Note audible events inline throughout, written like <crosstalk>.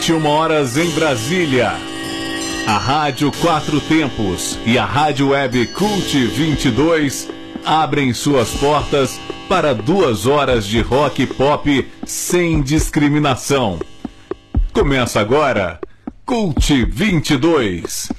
21 horas em Brasília. A Rádio Quatro Tempos e a Rádio Web Cult 22 abrem suas portas para duas horas de rock pop sem discriminação. Começa agora Cult 22.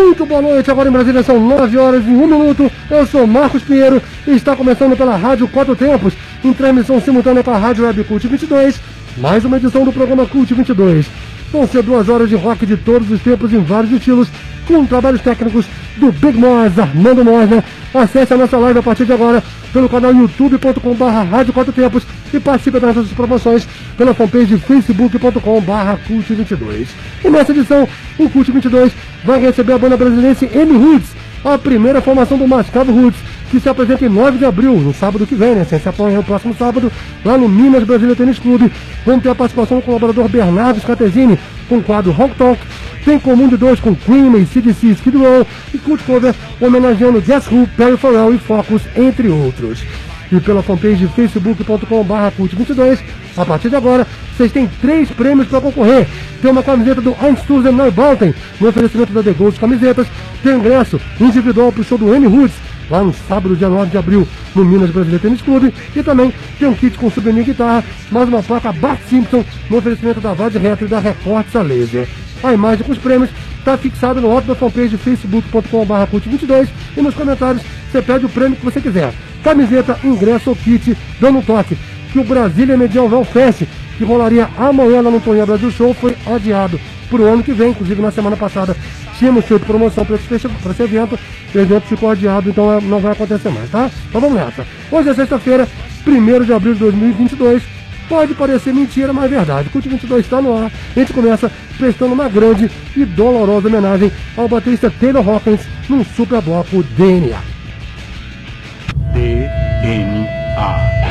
Muito boa noite, agora em Brasília são 9 horas e 1 minuto. Eu sou Marcos Pinheiro e está começando pela Rádio Quatro Tempos, em transmissão simultânea para a Rádio Web Cult 22, mais uma edição do programa Cult 22. Vão ser duas horas de rock de todos os tempos em vários estilos, com trabalhos técnicos do Big Moz, Armando Mosner. Acesse a nossa live a partir de agora pelo canal youtube.com.br Rádio Quatro Tempos e participe das nossas promoções pela fanpage facebook.com.br Cult22. E nessa edição, o Cult22 vai receber a banda brasileira M Roots, a primeira formação do Mascavo Roots, que se apresenta em 9 de abril, no sábado que vem, né? Sem se apoia o próximo sábado, lá no Minas Brasília Tênis Clube. Vamos ter a participação do colaborador Bernardo Scatesini, com o quadro Rock Talk. Tem comum de dois com Queen, CDC, Skid Row e Cult Cover, homenageando Jess Who, Perry Farrell e Focus, entre outros. E pela fanpage facebook.com.br cult22, a partir de agora, vocês têm três prêmios para concorrer. Tem uma camiseta do Einstürzen Neubauten, no oferecimento da The Ghost Camisetas. Tem ingresso individual para o show do M Roots, lá no sábado, dia 9 de abril, no Minas Brasília Tênis Clube. E também tem um kit com souvenir guitarra, mais uma placa Bart Simpson, no oferecimento da Vade Retro e da Recortes Laser. A imagem com os prêmios está fixada no alto da fanpage facebook.com.br cult22 e nos comentários você pede o prêmio que você quiser. Camiseta, ingresso ou kit, dando um toque. Que o Brasília Medieval Fest, que rolaria amanhã lá no Toninha Brasil Show, foi adiado para o ano que vem. Inclusive, na semana passada, tínhamos feito promoção para esse, esse evento. O evento ficou adiado, então não vai acontecer mais, tá? Então vamos nessa. Hoje é sexta-feira, 1 de abril de 2022. Pode parecer mentira, mas é verdade. Cult 22 está no ar. A gente começa prestando uma grande e dolorosa homenagem ao baterista Taylor Hawkins num super bloco DNA. DNA.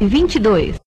22.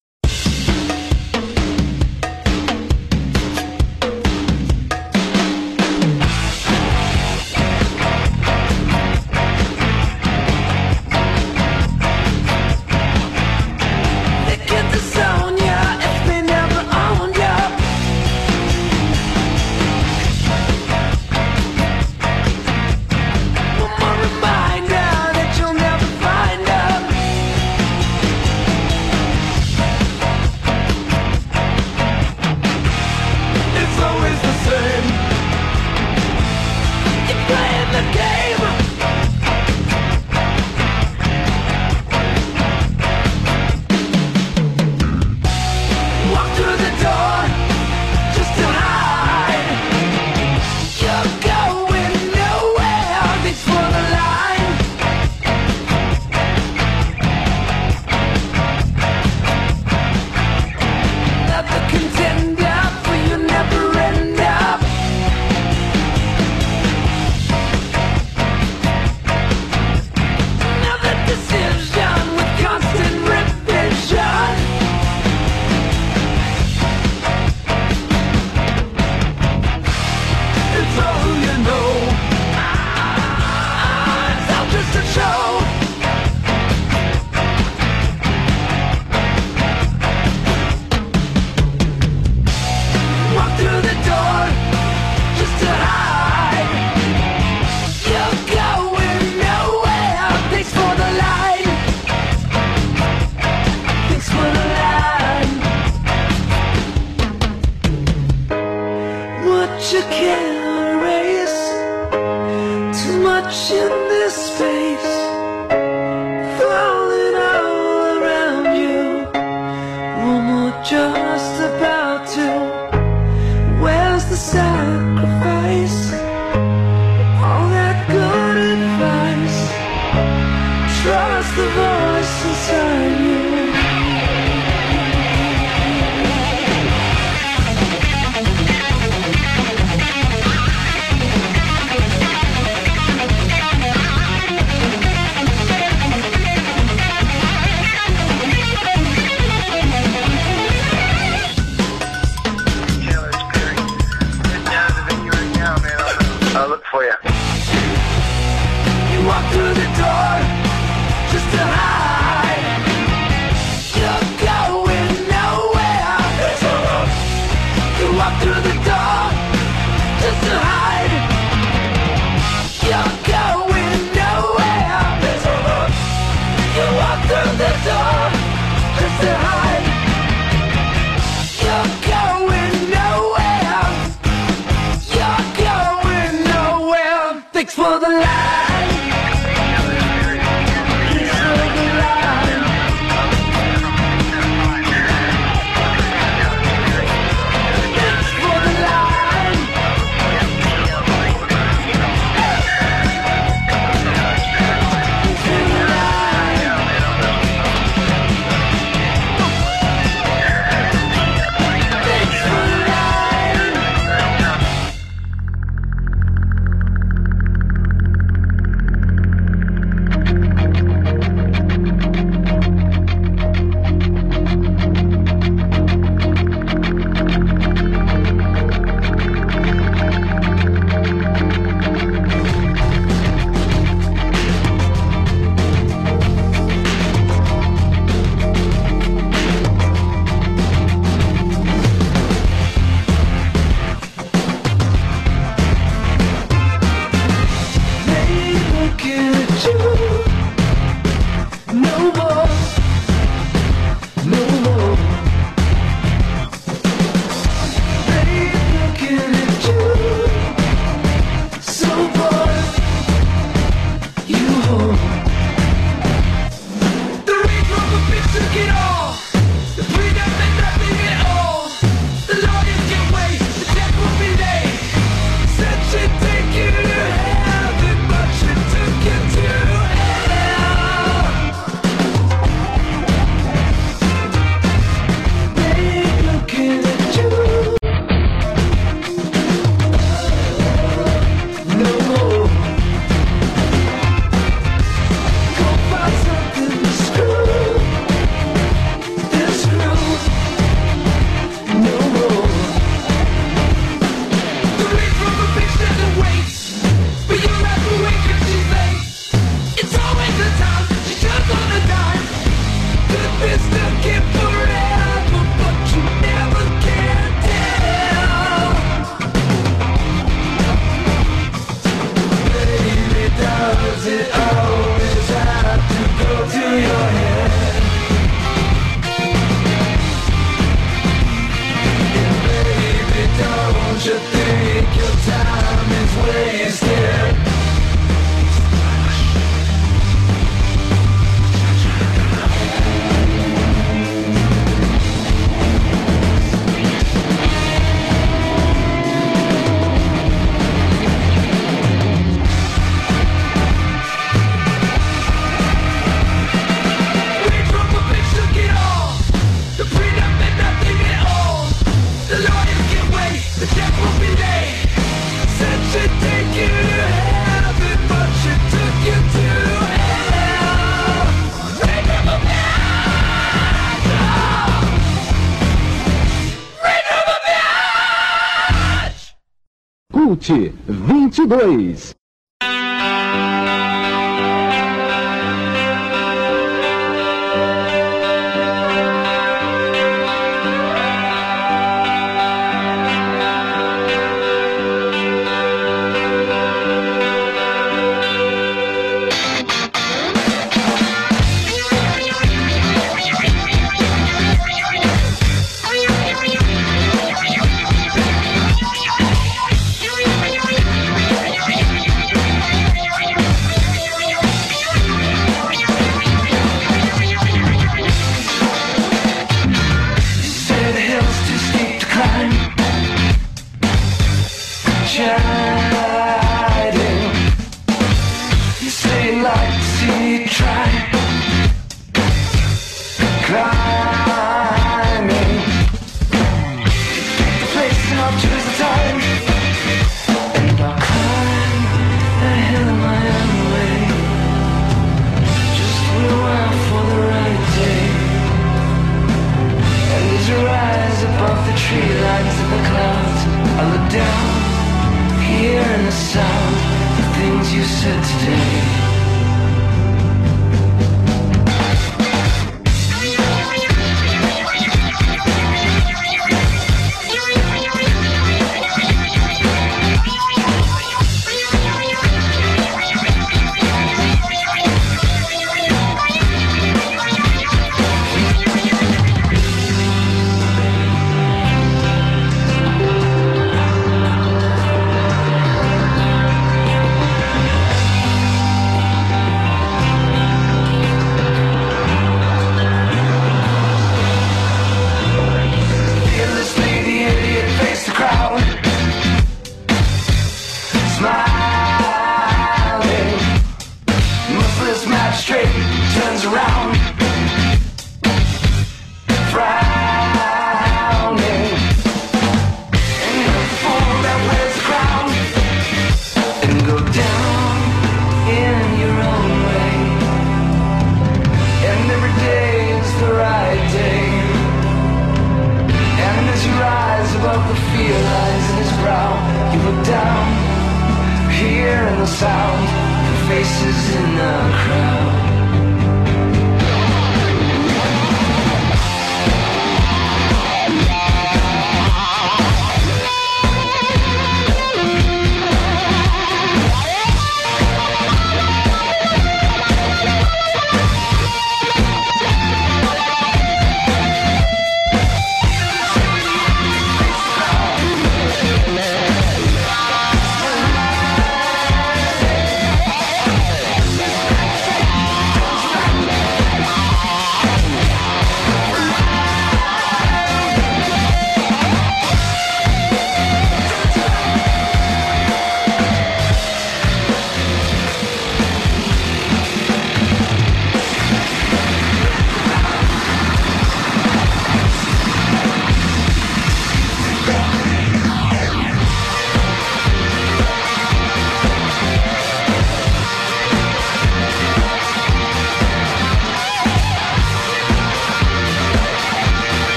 vinte e dois.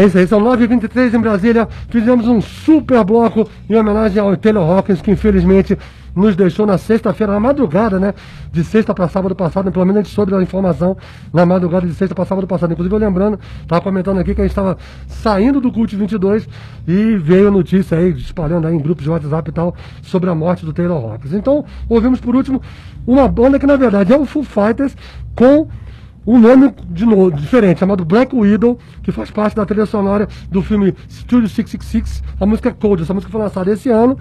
É isso aí, são 9h23 em Brasília. Fizemos um super bloco em homenagem ao Taylor Hawkins, que infelizmente nos deixou na sexta-feira, na madrugada, né? De sexta para sábado passado, pelo menos a gente soube da informação na madrugada de sexta para sábado passado. Inclusive, eu lembrando, estava comentando aqui que a gente estava saindo do Cult 22 e veio a notícia aí, espalhando aí em grupos de WhatsApp e tal, sobre a morte do Taylor Hawkins. Então, ouvimos por último uma banda que na verdade é o Foo Fighters com um nome de novo, diferente, chamado Black Widow, que faz parte da trilha sonora do filme Studio 666. A música é Cold, essa música foi lançada esse ano.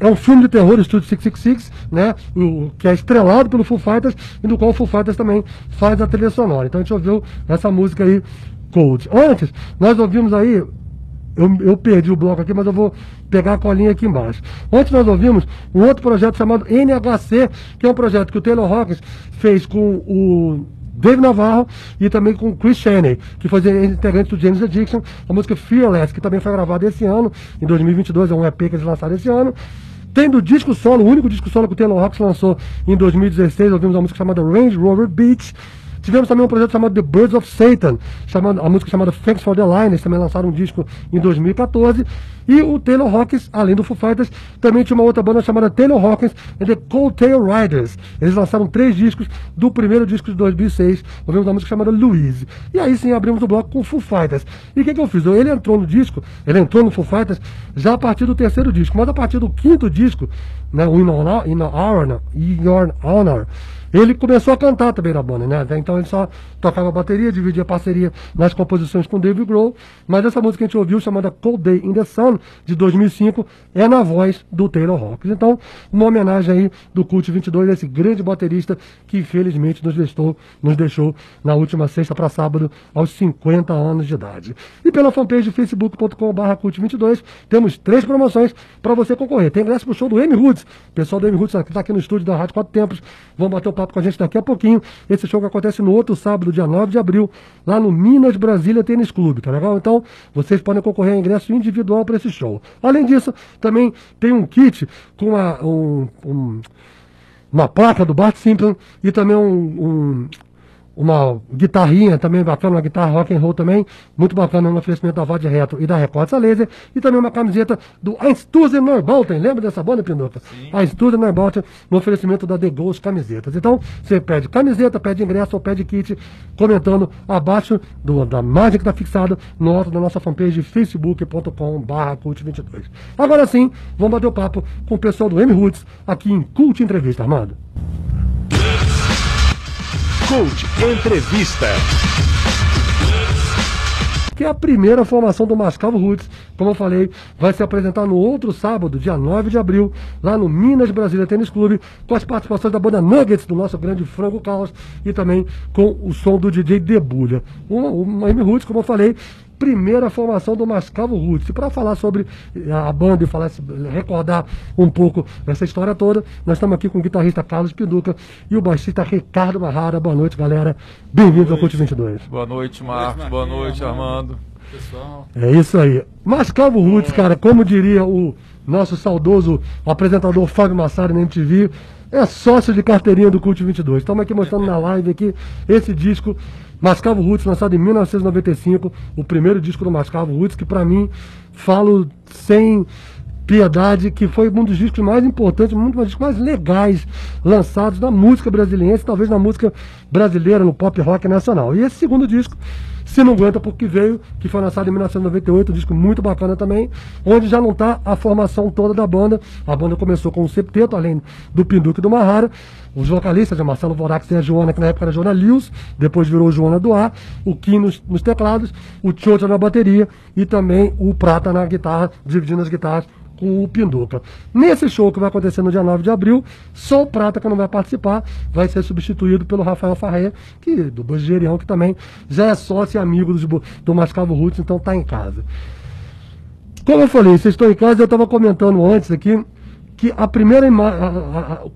É um filme de terror, Studio 666, né? O, que é estrelado pelo Foo Fighters e do qual o Foo Fighters também faz a trilha sonora. Então a gente ouviu essa música aí, Cold. Antes, nós ouvimos aí eu, eu, perdi o bloco aqui, mas eu vou pegar a colinha aqui embaixo. Antes nós ouvimos um outro projeto chamado NHC, que é um projeto que o Taylor Hawkins fez com o Dave Navarro e também com Chris Chaney, que foi integrante do James Addiction, a música Fearless, que também foi gravada esse ano, em 2022, é um EP que eles lançaram esse ano. Tem do disco solo, o único disco solo que o Taylor Hawkins lançou em 2016, ouvimos uma música chamada Range Rover Beach, Tivemos também um projeto chamado The Birds of Satan, chamado, a música chamada Thanks for the Line, eles também lançaram um disco em 2014. E o Taylor Hawkins, além do Foo Fighters, também tinha uma outra banda chamada Taylor Hawkins and the Cold Tail Riders. Eles lançaram três discos do primeiro disco de 2006. Ouvimos uma música chamada Louise. E aí sim abrimos o bloco com Foo Fighters. E o que, que eu fiz? Ele entrou no disco, ele entrou no Foo Fighters já a partir do terceiro disco, mas a partir do quinto disco, né, o In, Honor, In, Honor, In Your Honor, ele começou a cantar também na banda, né? Até então ele só tocava bateria, dividia parceria nas composições com David Grohl, mas essa música que a gente ouviu, chamada Cold Day in the Sun, de 2005, é na voz do Taylor Hawkins. Então, uma homenagem aí do Cult 22, esse grande baterista que infelizmente nos deixou, nos deixou na última sexta para sábado, aos 50 anos de idade. E pela fanpage facebook.com.br Cult22, temos três promoções para você concorrer. Tem ingresso pro show do M Roots. O pessoal do M Roots que está aqui no estúdio da Rádio Quatro Tempos, vão bater o papo com a gente daqui a pouquinho. Esse show que acontece no outro sábado, dia 9 de abril, lá no Minas Brasília Tênis Clube, tá legal? Então, vocês podem concorrer a ingresso individual para esse show. Além disso, também tem um kit com uma, um, um, uma placa do Bart Simpson e também um, uma guitarrinha também bacana, uma guitarra rock and roll também, muito bacana no oferecimento da Vod Retro e da Records a Laser, e também uma camiseta do Einstürzen Norbauten, lembra dessa banda, Pinduca? Einstürzen Norbauten, no oferecimento da The Ghost Camisetas. Então, você pede camiseta, pede ingresso ou pede kit, comentando abaixo do, da imagem que está fixada no alto da nossa fanpage facebook.com cult22. Agora sim, vamos bater o papo com o pessoal do M Roots aqui em Cult Entrevista, Armado. Coach Entrevista. Que é a primeira formação do Mascavo Roots, como eu falei, vai se apresentar no outro sábado, dia 9 de abril, lá no Minas Brasília Tênis Clube, com as participações da banda Nuggets, do nosso grande Frango Caos, e também com o som do DJ Debulha. Uma, uma M Roots, como eu falei, primeira formação do Mascavo Roots. E para falar sobre a banda e falar, recordar um pouco essa história toda, nós estamos aqui com o guitarrista Carlos Pinduca e o baixista Ricardo Marrara. Boa noite, galera. Bem-vindos ao Cult 22. Boa noite, Marcos. Boa noite, Armando. Pessoal. É isso aí. Mascavo Roots, cara, como diria o nosso saudoso apresentador Fábio Massari na MTV, é sócio de carteirinha do Cult 22. Estamos aqui mostrando na live aqui esse disco Mascavo Roots, lançado em 1995, o primeiro disco do Mascavo Roots, que para mim, falo sem piedade, que foi um dos discos mais importantes, um dos discos mais legais lançados na música brasileira, talvez na música brasileira, no pop rock nacional. E esse segundo disco se não aguenta porque veio, que foi lançado em 1998, um disco muito bacana também, onde já não está a formação toda da banda. A banda começou com o septeto, além do Pinduque e do Mahara. Os vocalistas, Marcelo Vorax e a Joana, que na época era Joana Lewis, depois virou Joana Doar, o Kim nos, nos teclados, o Tchotcha na bateria e também o Prata na guitarra, dividindo as guitarras com o Pinduca. Nesse show que vai acontecer no dia 9 de abril, só o Prata que não vai participar, vai ser substituído pelo Rafael Farré, que do Bugerião, que também já é sócio e amigo do, do Mascavo Roots, então está em casa. Como eu falei, vocês estão em casa, eu estava comentando antes aqui que a primeira imagem.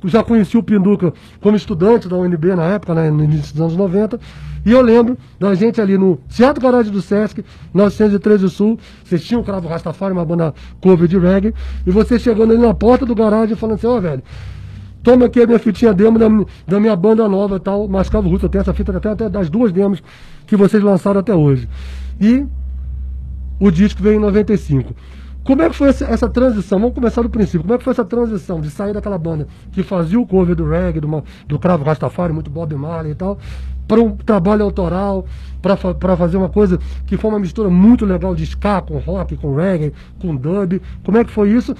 Já conheci o Pinduca como estudante da UNB na época, né, no início dos anos 90. E eu lembro da gente ali no Teatro Garagem do Sesc, 913 Sul. Vocês tinham o Cravo Rastafari, uma banda cover de reggae. E você chegando ali na porta do garagem falando assim: Ó, oh, velho, toma aqui a minha fitinha demo da, da minha banda nova e tal, Mascavo Russo. Eu tenho essa fita até, até das duas demos que vocês lançaram até hoje. E o disco veio em 95. Como é que foi essa, transição? Vamos começar do princípio. Como é que foi essa transição de sair daquela banda que fazia o cover do reggae, do, do Cravo Rastafari, muito Bob Marley e tal, para um trabalho autoral, para fazer uma coisa que foi uma mistura muito legal de ska com rock, com reggae, com dub. Como é que foi isso?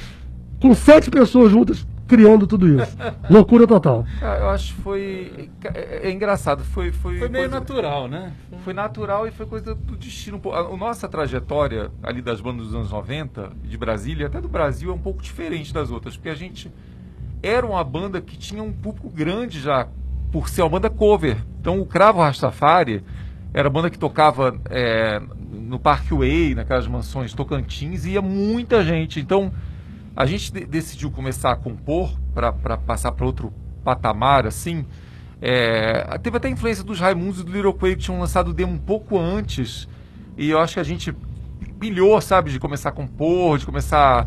Com sete pessoas juntas criando tudo isso. Loucura total. Eu acho que foi. É, é engraçado, foi. Foi, Foi meio coisa- natural, né? Foi natural e foi coisa do destino. A nossa trajetória ali das bandas dos anos 90, de Brasília, até do Brasil, é um pouco diferente das outras, porque a gente era uma banda que tinha um público grande já, por ser uma banda cover. Então o Cravo Rastafari era a banda que tocava é, no Parkway, naquelas mansões Tocantins, e ia muita gente. Então a gente de- decidiu começar a compor para passar para outro patamar, assim. É, teve até a influência dos Raimundos e do Little Quay que tinham lançado o demo um pouco antes. E eu acho que a gente pilhou, sabe, de começar a compor, de começar.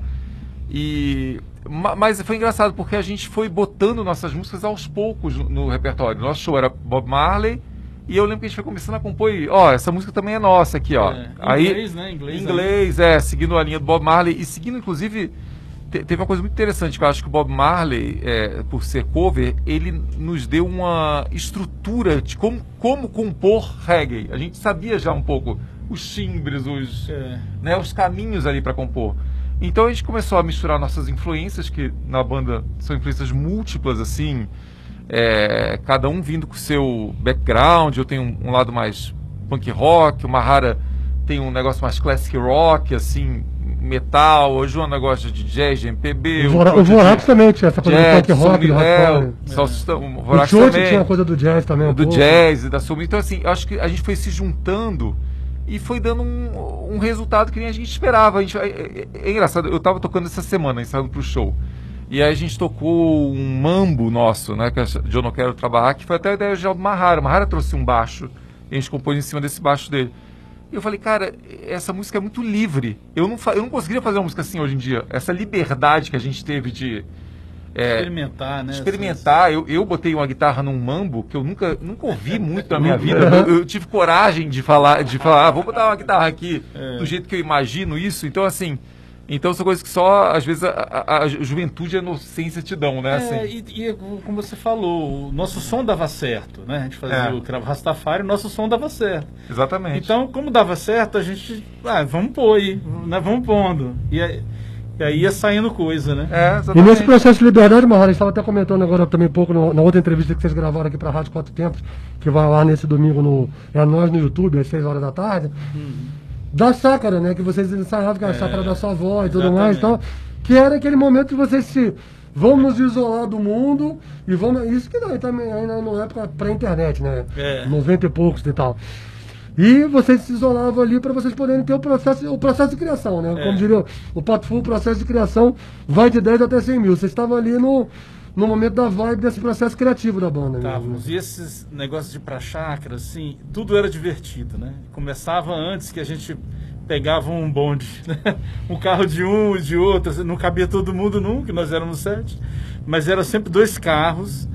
E. ma- Mas foi engraçado porque a gente foi botando nossas músicas aos poucos no, no repertório. Nosso show era Bob Marley. E eu lembro que a gente foi começando a compor e, ó, essa música também é nossa aqui, ó. É, Aí, inglês, né? Inglês, inglês, é, seguindo a linha do Bob Marley e seguindo, inclusive, teve uma coisa muito interessante que eu acho que o Bob Marley, é, por ser cover, ele nos deu uma estrutura de como, como compor reggae. A gente sabia já um pouco os timbres, os, É. né, os caminhos ali para compor. Então a gente começou a misturar nossas influências, que na banda são influências múltiplas, assim, é, cada um vindo com o seu background. Eu tenho um, um lado mais punk rock, o Mahara tem um negócio mais classic rock, assim, metal. O Joana gosta de jazz, de MPB. O, Vora, o Vorax também tinha essa coisa jazz, do punk rock, do Soul- é, o Salsichão- o O Vorax Chote também tinha coisa do jazz também. um do pouco. jazz e da soul. Então, assim, eu acho que a gente foi se juntando e foi dando um, um resultado que nem a gente esperava. A gente, é, é- é engraçado, eu tava tocando essa semana, ensaiando pro show. E aí a gente tocou um mambo nosso, né? Que é de Eu Não Quero Trabalhar, que foi até a ideia do Mahara. O Mahara trouxe um baixo e a gente compôs em cima desse baixo dele. E eu falei, cara, essa música é muito livre. Eu não, eu não conseguiria fazer uma música assim hoje em dia. Essa liberdade que a gente teve de. é, Experimentar, né? experimentar. Eu, eu botei uma guitarra num mambo que eu nunca, nunca ouvi <laughs> muito na minha vida. Eu, eu tive coragem de falar, de falar, ah, vou botar uma guitarra aqui É. do jeito que eu imagino isso. Então, assim, então são coisas que só, às vezes, a, a- a juventude e a inocência te dão, né? Assim. É, e, e como você falou, o nosso som dava certo, né? A gente fazia É. o Cravo Rastafari, o nosso som dava certo. Exatamente. Então, como dava certo, a gente, ah, vamos pôr aí, né? vamos pondo. E aí, e aí ia saindo coisa, né? é, E exatamente. nesse processo de liberdade, Marra, a gente estava até comentando agora também um pouco no- na outra entrevista que vocês gravaram aqui para a Rádio Quatro Tempos, que vai lá nesse domingo no É Nós no YouTube, às 6 horas da tarde, da chácara, né? Que vocês ensaiavam com a chácara da sua avó e tudo mais e tal. Que era aquele momento que vocês se. Vamos nos isolar do mundo e vamos. Isso que daí também ainda na época pré-internet, né? É. 90 e poucos e tal. E vocês se isolavam ali para vocês poderem ter o processo, o processo de criação, né? Como diria o Pato Fu, o processo de criação vai de 10 até 100 mil. Vocês estavam ali no, no momento da vibe desse processo criativo da banda. né? Estávamos. E esses negócios de ir pra chácara, assim, tudo era divertido, né? Começava antes que a gente pegava um bonde, né? um carro de um e de outro, assim, não cabia todo mundo nunca, nós éramos sete, mas eram sempre dois carros.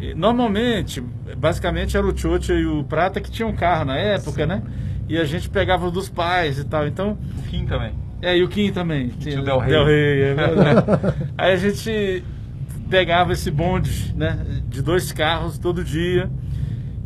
E, normalmente, basicamente era o Tchotcha e o Prata que tinham carro na época, né? E a gente pegava dos pais e tal. Então, O Kim também. é, e o Kim também. Tinha o Del Rey. Del Rey, é verdade. Aí a gente pegava esse bonde, né? De dois carros todo dia,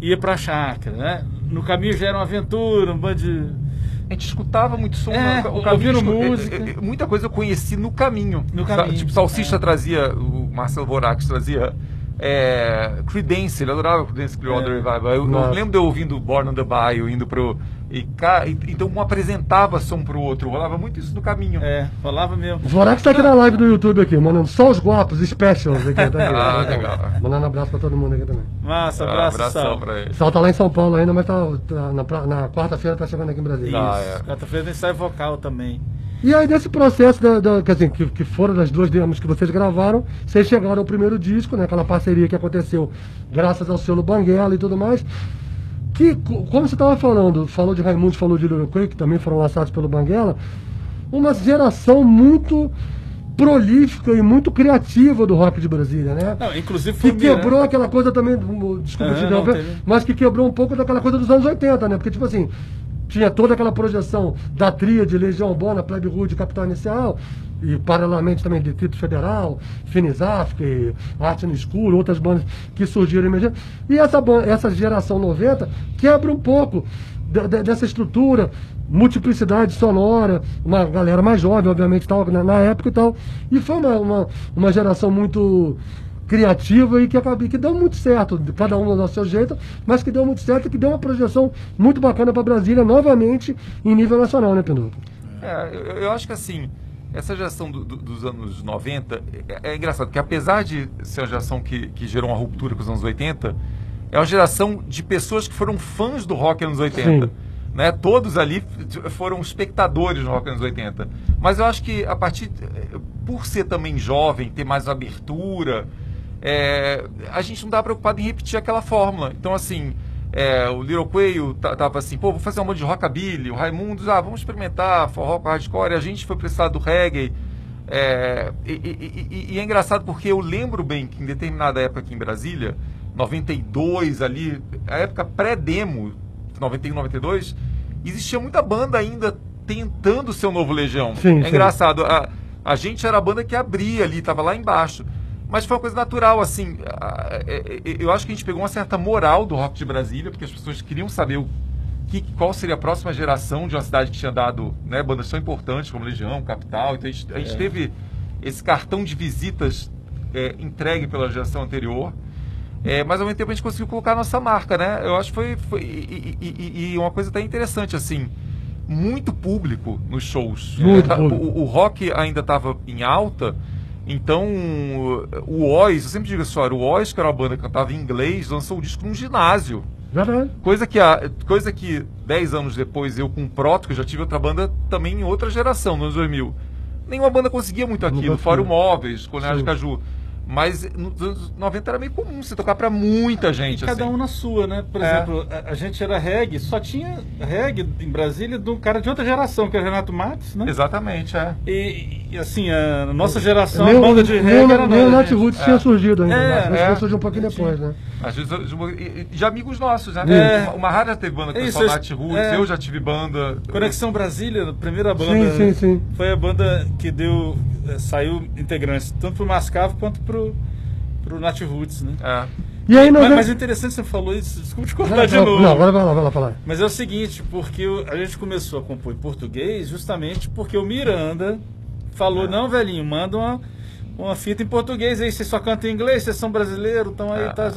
ia pra chácara, né? No caminho já era uma aventura, um bando de... A gente escutava muito som. É, no- ouvindo escu- música. <laughs> Muita coisa eu conheci no caminho. No caminho, Tipo, Salsicha é. trazia, o Marcelo Vorax trazia é, Creedence, ele adorava Creedence Clearwater É. Revival. Eu, eu lembro de eu ouvindo Born on the Bayou, indo pro... E, e- então um apresentava som pro outro, rolava muito isso no caminho. É, falava mesmo. O Vorax tá aqui na live do YouTube aqui, mandando só os guapos, specials aqui. Tá aqui <laughs> Ah, Tá legal. Mandando abraço pra todo mundo aqui também. Massa, Ah, abraço, abração Sal. pra ele. Sal tá lá em São Paulo ainda, mas tá, tá na, na quarta-feira tá chegando aqui em Brasília. Ah, Isso, é. quarta-feira tem ensaio vocal também. E aí, desse processo, da, da- quer dizer, que, que foram das duas demos que vocês gravaram, vocês chegaram ao primeiro disco, né? Aquela parceria que aconteceu graças ao selo Banguela e tudo mais. Que, co- como você estava falando, falou de Raimundo, falou de Little Quake, que também foram lançados pelo Banguela, uma geração muito prolífica e muito criativa do rock de Brasília, né? Não, inclusive Que foi Miranda. quebrou aquela coisa também, desculpa Aham, te não, interromper, mas que quebrou um pouco daquela coisa dos anos 80, né? Porque, tipo assim, tinha toda aquela projeção da tríade, Legião Urbana, Plebe Rude, Capital Inicial, e paralelamente também Distrito Federal, Finizaf, Arte no Escuro, outras bandas que surgiram emergentes. E essa, essa geração 90 quebra um pouco de- de- dessa estrutura, multiplicidade sonora, uma galera mais jovem, obviamente, tal, na, na época e tal. E foi uma, uma, uma geração muito criativa e que, acabou, que deu muito certo, cada um do seu jeito, mas que deu muito certo e que deu uma projeção muito bacana para Brasília novamente em nível nacional, né, Pinduca? É, eu, eu acho que assim, essa geração do- do- dos anos 90 é, é engraçado, porque apesar de ser uma geração que, que gerou uma ruptura com os anos 80, é uma geração de pessoas que foram fãs do rock anos 80. Sim. Né? Todos ali foram espectadores do rock anos 80. Mas eu acho que a partir. eh, Por ser também jovem, ter mais abertura, é, a gente não estava preocupado em repetir aquela fórmula. Então, assim, é, o Little Quail ta- tava assim, pô, vou fazer uma monte de rockabilly, o Raimundos, ah, vamos experimentar forró com hardcore, e a gente foi precisar do reggae. É, e, e- e- e é engraçado porque eu lembro bem que em determinada época aqui em Brasília, 92 ali, a época pré-demo, 91, 92, existia muita banda ainda tentando ser o novo Legião. Sim, é sim. engraçado, a, a gente era a banda que abria ali, tava lá embaixo. Mas foi uma coisa natural, assim. é- é- Eu acho que a gente pegou uma certa moral do rock de Brasília, porque as pessoas queriam saber o que, qual seria a próxima geração de uma cidade que tinha dado né, bandas tão importantes como Legião, Capital. Então a gente, a gente teve esse cartão de visitas é, entregue pela geração anterior. É, mas ao mesmo tempo a gente conseguiu colocar a nossa marca, né? Eu acho que foi. foi e, e- e- uma coisa até interessante, assim. Muito público nos shows. Muito É, o, o rock ainda estava em alta, então o Oz, eu sempre digo isso, o Oz, que era uma banda que cantava em inglês, lançou o disco num ginásio. Verdade. Coisa que, a, coisa que 10 anos depois eu com o Proto, que já tive outra banda também em outra geração, nos anos 2000. Nenhuma banda conseguia muito aquilo, fora o Móveis, Coronel de. Caju. Mas nos anos 90 era meio comum você tocar pra muita gente. Cada assim. um na sua, né? Por É. exemplo, a, a gente era reggae, só tinha reggae em Brasília de um cara de outra geração, que era Renato Matos, né? Exatamente, é. E, e, assim, a nossa geração, Nem a o- banda de reggae o- era nem o nós, Nat gente. Roots É. tinha surgido ainda. É, né? Roots é. surgiu um pouquinho depois, né? Às vezes, de amigos nossos, né? É. Uma, uma rara já teve banda com É isso, pessoal eu- Nat Roots, é. eu já tive banda. Conexão Brasília, a primeira banda. Sim, sim, sim. Foi a banda que deu. eh, saiu integrantes, tanto pro Mascavo quanto pro, pro Nat Roots, né? É. E aí, Mas, nós mas é interessante que você falou isso, desculpa te cortar Não, de não, novo. não, agora vai lá, vai lá falar. Mas é o seguinte, porque a gente começou a compor em português justamente porque o Miranda falou, não, velhinho, manda uma, uma fita em português aí, vocês só cantam em inglês, vocês são brasileiros, então aí Ah. tá.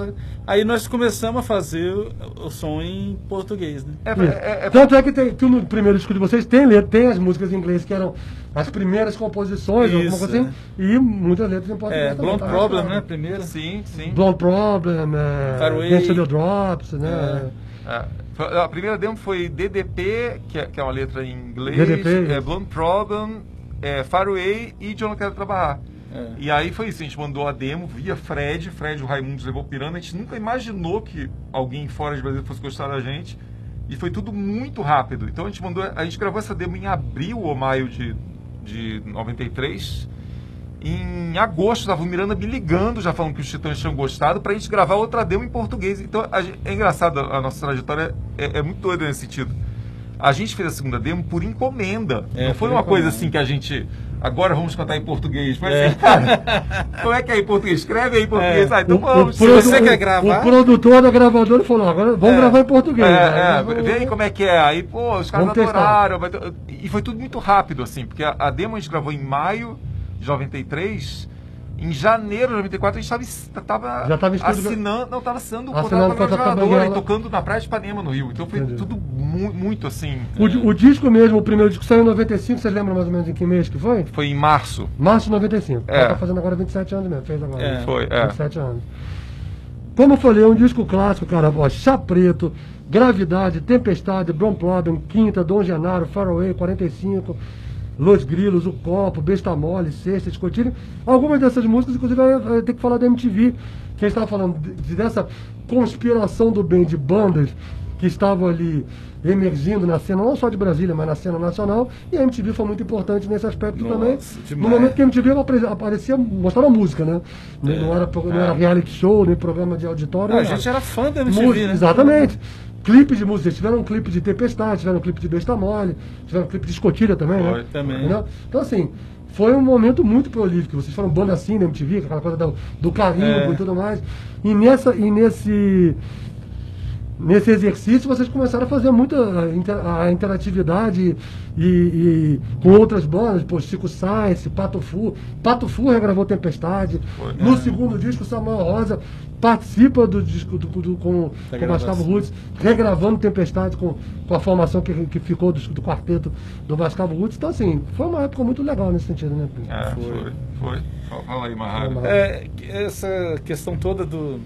Aí nós começamos a fazer o, o som em português, né? É, Isso. é- é- Tanto é que, tem, que no primeiro disco de vocês tem, letra, tem as músicas em inglês que eram as primeiras composições, alguma Isso, coisa assim, e muitas letras em português. É, também, Blonde tá? Problem, né? Primeiro. sim, sim. Blonde Problem, é. Dance to the Drops, né? É. Foi- A primeira demo foi DDP, que é, que é uma letra em inglês, DDP, é. Blonde Problem, é, Faraway e Não Quero Trabalhar. É. E aí foi isso, a gente mandou a demo via Fred, Fred o Raimundo levou pirando, a gente nunca imaginou que alguém fora de Brasil fosse gostar da gente. E foi tudo muito rápido. Então a gente mandou, a gente gravou essa demo em abril ou maio de, de 93. Em agosto, estava o Miranda me ligando, já falando que os Titãs tinham gostado, pra gente gravar outra demo em português. Então, a é engraçado, a nossa trajetória é, é muito doida nesse sentido. A gente fez a segunda demo por encomenda. É, não foi uma coisa assim que a gente. Agora vamos cantar em português. Foi É. assim, cara, como é que é em português? Escreve aí em português. É. Ah, então O- vamos. o Se produ- você quer gravar- O produtor da gravadora falou: agora vamos É. gravar em português. É, é, Vamos- vê aí como é que é. Aí, pô, os caras adoraram. ter- E foi tudo muito rápido, assim, porque a, a demo a gente gravou em maio de 93. Em janeiro de 94 a gente estava assinando, não, estava assinando o contrato com a gravadora e tocando na Praia de Ipanema, no Rio. Então foi Entendi. tudo mu- muito assim. O, di- o disco mesmo, o primeiro disco saiu em 95, vocês lembram mais ou menos em que mês que foi? Foi em março. Março de 95. É. Ela tá fazendo agora 27 anos mesmo, fez agora. É. Foi, é. 27 anos. Como eu falei, é um disco clássico, cara. Ó, Chá Preto, Gravidade, Tempestade, Brown Problem, Quinta, Dom Genaro, Faraway, 45, Los Grilos, O Copo, Besta Mole, Sexta, Escotilho. Algumas dessas músicas, inclusive, vai, ter que falar da MTV, que a gente estava falando de- de- dessa conspiração do bem de bandas que estavam ali emergindo na cena, não só de Brasília, mas na cena nacional, e a MTV foi muito importante nesse aspecto Nossa, também. No demais. momento que a MTV apare- aparecia mostrando a música, né? Não, era, não era reality show, nem programa de auditório. Ah, a gente era fã da MTV, Música, né? Exatamente. Clipes de música. Eles tiveram um clipe de Tempestade, tiveram um clipe de Besta Mole, tiveram um clipe de Escotilha também, Foi, né? também. Entendeu? Então, assim, foi um momento muito prolífico. Vocês foram banda assim na MTV, aquela coisa do, do carimbo É. e tudo mais. E, nessa, e nesse nesse exercício vocês começaram a fazer muita a inter- a interatividade e, e com outras bandas, pô, Chico Sainz, Pato Fu. Pato Fu regravou Tempestade. Foi. No segundo disco, Samuel Rosa participa do disco do, do- com, com o Vascavo. Roots, regravando Tempestade com, com a formação que, que ficou do, do quarteto do Vascavo Roots. Então, assim, foi uma época muito legal nesse sentido, né? Pinho? É, foi, foi. Fala- Fala aí, Marrado. É, essa questão toda do,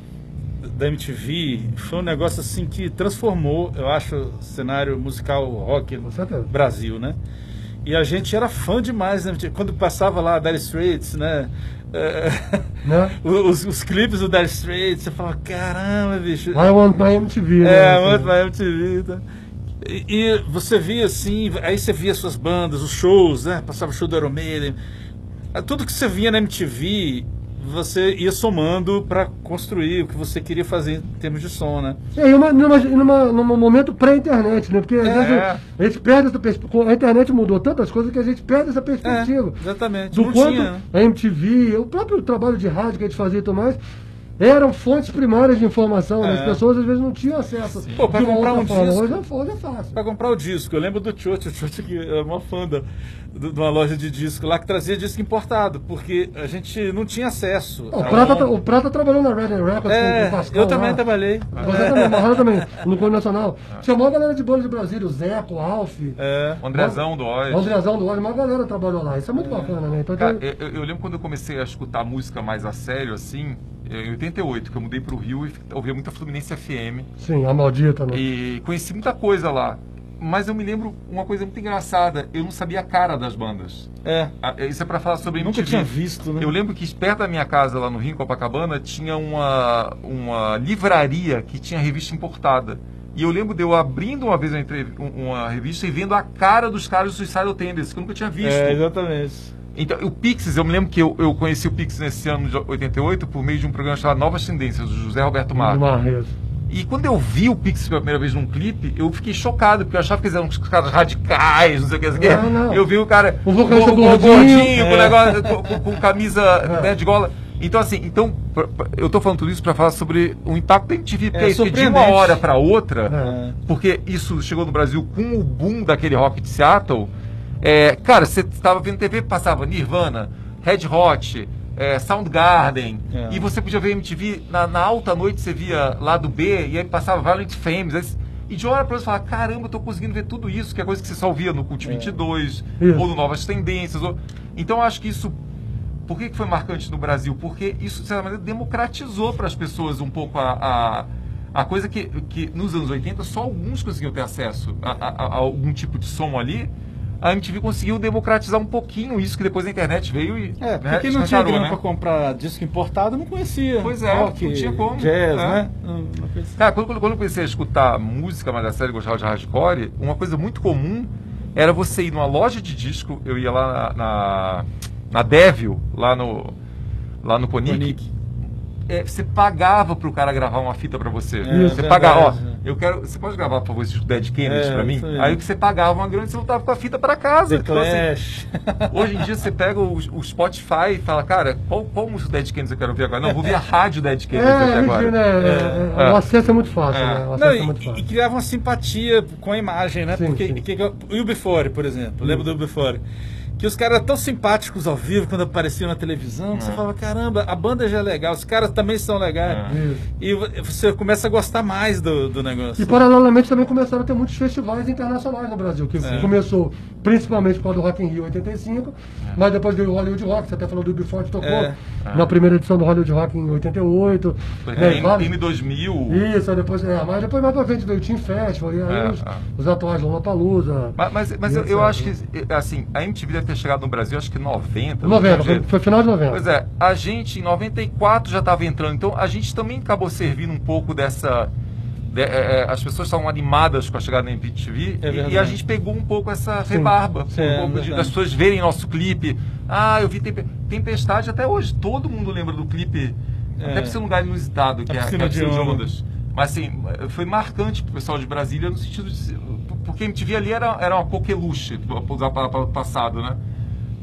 da MTV foi um negócio assim que transformou, eu acho, o cenário musical rock no. Brasil, né? E a gente era fã demais da MTV. Quando passava lá Dire Straits, né? É, Né? <laughs> os, os clipes do Dire Straits, você fala, caramba, bicho. I Want My MTV. É, né? muito mais MTV. Tá? E, e você via assim, aí você via suas bandas, os shows, né? Passava o show do Iron Maiden. Ah, Tudo que você via na MTV, você ia somando para construir o que você queria fazer em termos de som, né? É, e uma, numa, numa, num momento pré-internet, né? Porque às É. vezes a gente perde essa perspectiva. A internet mudou tantas coisas que a gente perde essa É, perspectiva. exatamente. do Não quanto tinha. né? a MTV, o próprio trabalho de rádio que a gente fazia e tudo mais, eram fontes primárias de informação. né? É. As pessoas às vezes não tinham acesso Pô, pra comprar um forma. disco- Hoje é, hoje é fácil. Pra comprar o disco, eu lembro do Chocho, o Chocho que era uma fã da, do- de uma loja de disco lá que trazia disco importado, porque a gente não tinha acesso. O Prata, um- tra- o Prata trabalhou na Red Records com, com É, o Pascal. eu também lá. trabalhei. Você também, Marrado também, no Coro Nacional. Chamou a galera de banda de Brasília, o Zeco, o Alf, É. O Andrezão do o Oz. Andrezão do Olho, uma galera trabalhou lá. Isso é muito bacana, né? Então, Cara, tem- eu, eu lembro quando eu comecei a escutar música mais a sério, assim, em 88, que eu mudei pro Rio e ouvia muita Fluminense FM. sim, a maldita, né? E conheci muita coisa lá. Mas eu me lembro uma coisa muito engraçada. Eu não sabia a cara das bandas. É. Ah, Isso é pra falar sobre Nunca MTV. tinha visto, né? Eu lembro que perto da minha casa, lá no Rio, em Copacabana, tinha uma, uma livraria que tinha revista importada. E eu lembro de eu abrindo uma vez uma, um- uma revista e vendo a cara dos caras do Suicidal Tendencies, que eu nunca tinha visto. É, exatamente. Então, o Pixies, eu me lembro que eu, eu conheci o Pixies nesse ano de 88 por meio de um programa chamado Novas Tendências, do José Roberto Marques. E quando eu vi o Pixies pela primeira vez num clipe, eu fiquei chocado, porque eu achava que eles eram uns caras radicais, não sei o que. não sei o que. Não. Eu vi o cara O com- com- gordinho. gordinho, com, É. negócio, com, com- com <laughs> camisa É. né, de gola. Então, assim, então, pra- pra- eu tô falando tudo isso para falar sobre o impacto da MTV, porque, É é isso, porque de uma hora para outra, É. porque isso chegou no Brasil com o boom daquele rock de Seattle. É, cara, você estava vendo TV, passava Nirvana, Red Hot, é, Soundgarden, É. e você podia ver MTV, na, na alta noite você via lá do B, e aí passava Violent Femmes, aí- e de hora para outra você falava, caramba, eu tô conseguindo ver tudo isso, que é coisa que você só via no Cult 22, Isso. ou no Novas Tendências. Ou... Então eu acho que isso por que, que foi marcante no Brasil? Porque isso, de certa maneira, democratizou para as pessoas um pouco a, a, a coisa que, que nos anos 80 só alguns conseguiam ter acesso a, a- a algum tipo de som ali. A MTV conseguiu democratizar um pouquinho isso que depois a internet veio e. É, porque né, quem não tinha grana né? pra comprar disco importado não conhecia. Pois é, rock, não tinha como, Jazz, né? Não conhecia. Cara, quando, quando eu comecei a escutar música mais a sério, gostava de hardcore, uma coisa muito comum era você ir numa loja de disco, eu ia lá na, na, na Devil, lá no, lá no Ponic, Ponic. É, você pagava pro cara gravar uma fita pra você. É, você verdade, pagava, ó, né? eu quero, você pode gravar por favor esse disco Dead Kennedy É, pra mim? isso aí. Que você pagava uma grana e você voltava com a fita pra casa. The Então, assim. <laughs> Hoje em dia você pega o, o Spotify e fala, cara, qual, qual música Dead Kennedy eu quero ouvir agora? Não, vou ouvir a rádio Dead Kennedy É, enfim, agora. né? é, é, É. O acesso é muito fácil, É. né? O acesso Não, é e, muito e fácil. criava uma simpatia com a imagem, né? Sim, Porque sim. que, que, o UB40, por exemplo, lembro do UB40. Que os caras eram tão simpáticos ao vivo quando apareciam na televisão, que você falava, caramba, a banda já é legal, os caras também são legais. É. E vo- você começa a gostar mais do, do negócio. E paralelamente também começaram a ter muitos festivais internacionais no Brasil, que É. começou principalmente com a do Rock in Rio 85, mas depois veio o Hollywood Rock, você até falou do Before tocou É. na primeira edição do Hollywood Rock em 88. Foi né, em vários- M2000. Isso, depois, é, mas depois mais pra frente veio o Team Festival, e aí É, os, é. os atuais Lollapalooza. Mas, mas, mas eu, eu acho que, assim, a MTV deve ter chegado no Brasil, acho que em 90. 90, do foi, foi final de 90. Pois é, a gente em 94 já estava entrando, então a gente também acabou servindo um pouco dessa. de- é, é, as pessoas estavam animadas com a chegada da MTV É e- e, a gente pegou um pouco essa Sim. rebarba, Sim, um é pouco de, verdade. das pessoas verem nosso clipe. Ah, eu vi Tempe- Tempestade até hoje, todo mundo lembra do clipe, É. até por ser um lugar inusitado, que A é, é a de piscina de onda. ondas. Mas assim, foi marcante pro pessoal de Brasília no sentido de. Porque a MTV ali era, era uma coqueluche, para usar a palavra passado, né?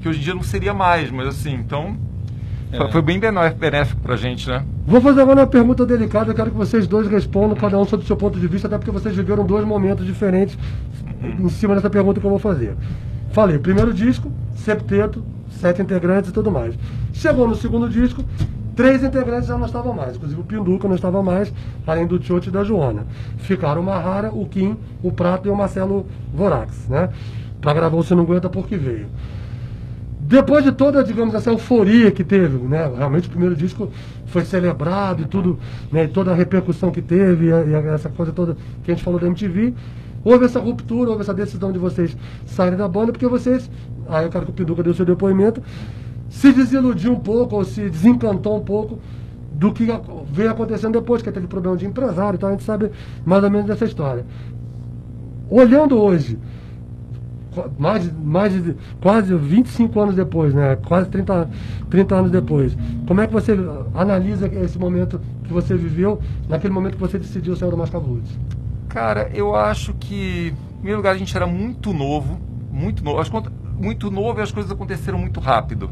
Que hoje em dia não seria mais, mas assim, então. É. Foi bem benéfico pra gente, né? Vou fazer agora uma pergunta delicada, eu quero que vocês dois respondam, cada um sob o seu ponto de vista, até porque vocês viveram dois momentos diferentes em cima dessa pergunta que eu vou fazer. Falei, primeiro disco, septeto, sete integrantes e tudo mais. Chegou no segundo disco, três integrantes já não estavam mais, inclusive o Pinduca não estava mais, além do Tiote e da Joana. Ficaram o Mahara, o Kim, o Prato e o Marcelo Vorax, né? Pra gravar o Se Não Aguenta Porque Veio. Depois de toda, digamos, essa euforia que teve, né? Realmente o primeiro disco foi celebrado e tudo, né? E toda a repercussão que teve, e, a- e essa coisa toda que a gente falou da MTV. Houve essa ruptura, houve essa decisão de vocês saírem da banda, porque vocês, aí eu quero que o Pinduca o seu depoimento, se desiludiu um pouco, ou se desencantou um pouco do que veio acontecendo depois, que teve problema de empresário e tal, a gente sabe mais ou menos dessa história. Olhando hoje, mais, mais de quase 25 anos depois, né? Quase 30, 30 anos depois. Como é que você analisa esse momento que você viveu, naquele momento que você decidiu sair do Mascavo Roots? Cara, eu acho que, em primeiro lugar, a gente era muito novo, muito novo. Muito novo e as coisas aconteceram muito rápido.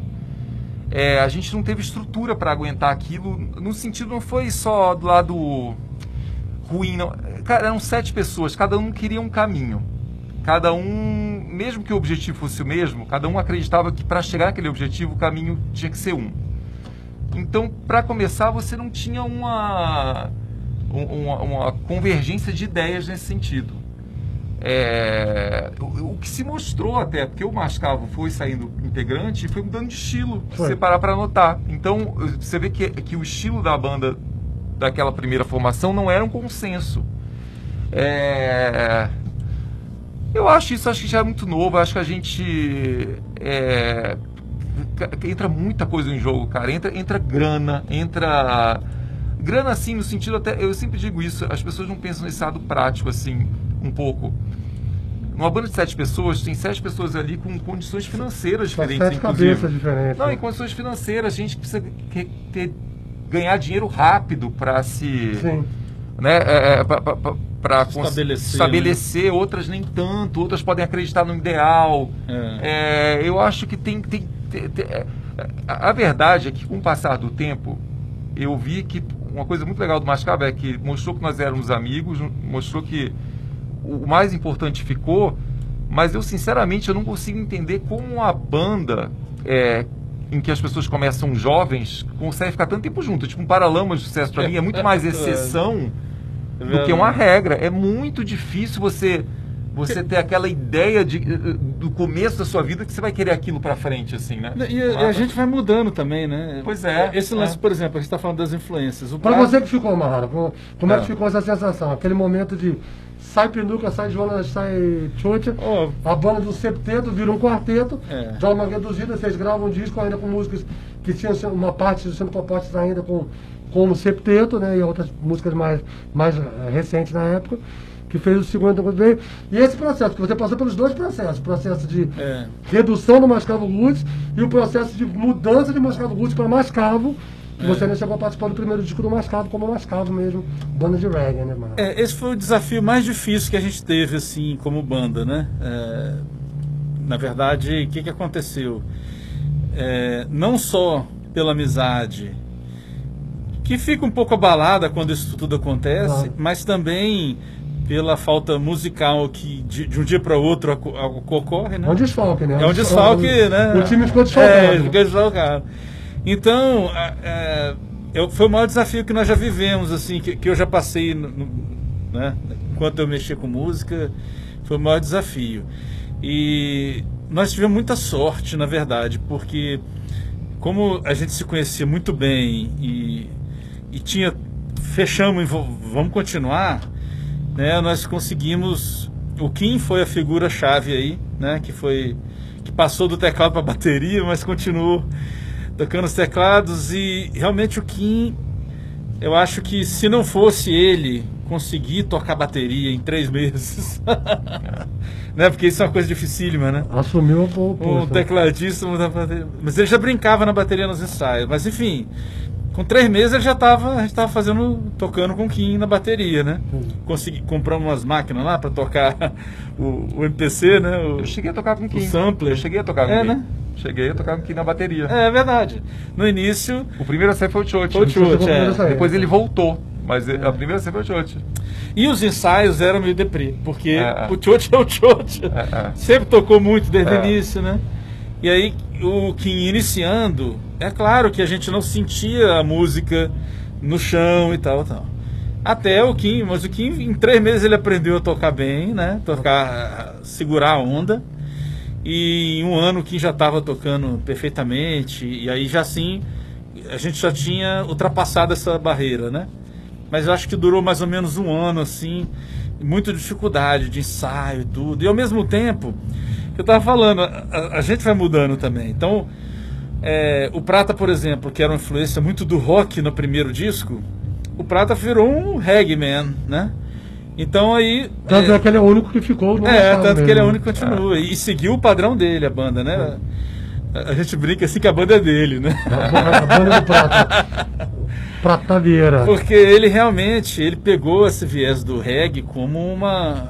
É, a gente não teve estrutura para aguentar aquilo. No sentido, não foi só do lado ruim, não. Cara, eram sete pessoas, cada um queria um caminho. Cada um, mesmo que o objetivo fosse o mesmo, cada um acreditava que para chegar naquele objetivo o caminho tinha que ser um. Então, para começar, você não tinha uma, um- uma, uma convergência de ideias nesse sentido. É, o, o que se mostrou até, porque o Mascavo foi saindo integrante e foi mudando de estilo, se Foi. você parar para notar. Então, você vê que, que o estilo da banda daquela primeira formação não era um consenso. É, eu acho isso, acho que já é muito novo, acho que a gente é, entra muita coisa em jogo, cara. Entra, entra grana, entra grana assim no sentido até, eu sempre digo isso, as pessoas não pensam nesse lado prático assim, um pouco. Numa banda de sete pessoas, tem sete pessoas ali com condições financeiras São diferentes, sete inclusive. cabeças diferentes. Não, né? em condições financeiras, a gente precisa que- ter, ganhar dinheiro rápido para se Sim. né, é, para Estabelecer, estabelecer outras nem tanto, outras podem acreditar no ideal. É. É, eu acho que tem. tem, tem- tem- é, a, a verdade é que, com o passar do tempo, eu vi que uma coisa muito legal do Mascavo é que mostrou que nós éramos amigos, mostrou que o mais importante ficou, mas eu, sinceramente, eu não consigo entender como uma banda. é, em que as pessoas começam jovens, consegue ficar tanto tempo junto. Tipo, um Paralamas de sucesso para mim é muito mais <laughs> exceção do que uma regra. É muito difícil você você ter aquela ideia de, do começo da sua vida que você vai querer aquilo pra frente, assim, né? E, a- a gente vai mudando também, né? Pois é, Esse lance, é. por exemplo, a gente está falando das influências. Prato- você que ficou, Mahara, como como é que É. ficou essa sensação? Aquele momento de sai Pinduca, sai Joana, sai Tchotcha, Ó, a banda do septeto vira um quarteto, É. de uma reduzida, vocês gravam um disco ainda com músicas que tinham uma parte sendo compostas ainda com, com o septeto, né, e outras músicas mais, mais eh, recentes na época, que fez o segundo quando veio. E esse processo, que você passou pelos dois processos, o processo de É. redução do Mascavo Roots e o processo de mudança de Mascavo Roots para Mascavo, É. você ainda chegou a participar do primeiro disco do Mascavo como Mascavo mesmo, banda de reggae, né, mano? É, esse foi o desafio mais difícil que a gente teve, assim, como banda, né? É, na verdade, o que, que aconteceu? É, não só pela amizade, que fica um pouco abalada quando isso tudo acontece, Claro. mas também pela falta musical que de, de um dia para outro oco- ocorre, né? É um desfalque, né? É um desfalque, o, né? O time ficou desfalcado. É, ficou desfalcado. Então, é, eu- foi o maior desafio que nós já vivemos, assim, que, que eu já passei, no- no- né? Enquanto eu mexia com música, foi o maior desafio. E nós tivemos muita sorte, na verdade, porque como a gente se conhecia muito bem e, e tinha fechamos e vamos continuar, né? Nós conseguimos. O Kim foi a figura chave aí, né? Que foi que passou do teclado para bateria, mas continuou tocando os teclados e realmente o Kim, eu acho que se não fosse ele conseguir tocar bateria em três <laughs> meses, né? Porque isso é uma coisa dificílima, né? Assumiu o Um posto. tecladista, da bateria. mas ele já brincava na bateria nos ensaios. Mas enfim, Com três meses ele já estava, a gente estava fazendo, tocando com o Kim na bateria, né? Consegui comprar umas máquinas lá para tocar <laughs> o, o, MPC, né? O, eu cheguei a tocar com o Kim. O sampler. Eu cheguei a tocar com é, Kim. Né? Cheguei a tocar Kim na bateria. É, é verdade. No início... O primeiro a ser foi o Chote. Foi o Chote, é. Depois ele voltou. Mas a primeira sempre foi o Chote. E os ensaios eram meio deprê, porque é, o Chote é o Chote. É, sempre tocou muito desde o início, né? E aí, o Kim iniciando, é claro que a gente não sentia a música no chão e tal, tal. Até o Kim, mas o Kim em três meses ele aprendeu a tocar bem, né? Tocar, segurar a onda. E em um ano Kim já estava tocando perfeitamente. E aí já assim, a gente já tinha ultrapassado essa barreira, né? Mas eu acho que durou mais ou menos um ano, assim, muita dificuldade de ensaio e tudo. E ao mesmo tempo, eu estava falando, a, a, gente vai mudando também. Então, é, o Prata, por exemplo, que era uma influência muito do rock no primeiro disco, o Prata virou um reggae man, né? Então aí. Tanto é, é que ele é o único que ficou no É, tanto mesmo. que ele é o único que continua. É. E seguiu o padrão dele, a banda, né? A gente brinca assim que a banda é dele, né? A banda do Prata. <laughs> Prata Vieira. Porque ele realmente ele pegou esse viés do reggae como uma,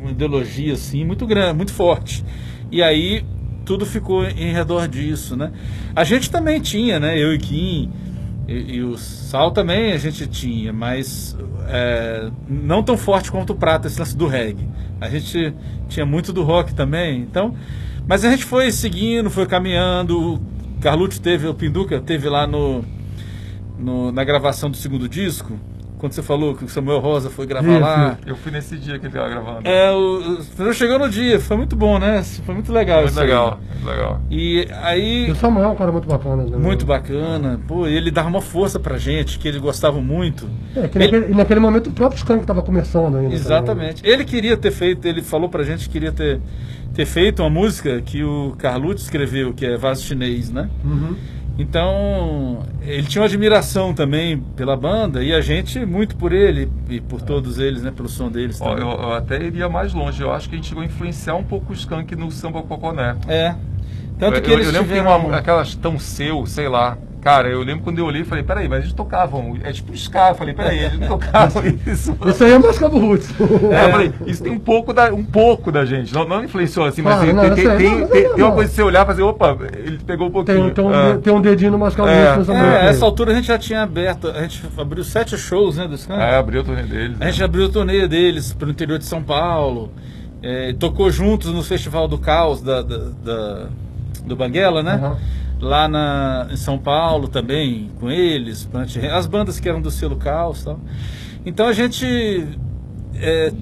uma ideologia assim muito grande, muito forte. E aí tudo ficou em redor disso, né? A gente também tinha, né? Eu e Kim e, e o Sal também a gente tinha, mas é, não tão forte quanto o Prata, esse lance do reggae. A gente tinha muito do rock também, então... Mas a gente foi seguindo, foi caminhando. O Carlucci teve, o Pinduca teve lá no, no, na gravação do segundo disco quando você falou que o Samuel Rosa foi gravar Isso. lá. Eu fui nesse dia que ele estava gravando. É, o, o chegou no dia, foi muito bom, né? Foi muito legal muito legal, muito legal. E aí. E o Samuel é um cara muito bacana, né? Muito bacana. Pô, ele dava uma força pra gente, que ele gostava muito. É, que ele... naquele, naquele, momento o próprio Skank estava começando ainda. Exatamente. Também. Ele queria ter feito, ele falou pra gente que queria ter, ter feito uma música que o Carlucci escreveu, que é Vaso Chinês, né? Uhum. Então, ele tinha uma admiração também pela banda e a gente muito por ele e por todos eles, né? Pelo som deles Ó, eu, eu, até iria mais longe. Eu acho que a gente chegou a influenciar um pouco o Skank no samba Coconé. É. Tanto que eu, eles eu lembro tiveram... que tem uma, aquelas tão seu, sei lá, Cara, eu lembro quando eu olhei e falei, peraí, mas eles tocavam, é tipo ska, eu falei, peraí, eles não tocavam <laughs> isso. Isso aí é mais Cabo Roots. É, eu falei, isso tem um pouco da, um pouco da gente, não, não influenciou assim, mas tem, tem, uma coisa de você olhar e fazer, opa, ele pegou um pouquinho. Tem, tem, um, ah. tem um dedinho no Mascavo é. Roots. É, essa altura a gente já tinha aberto, a gente abriu sete shows, né, do ska. É, abriu o torneio deles. A gente né? abriu o torneio deles pro interior de São Paulo, é, tocou juntos no Festival do Caos da, da, da do Banguela, né? Lá na, em São Paulo também, com eles, as bandas que eram do selo Caos tal. Então a gente é,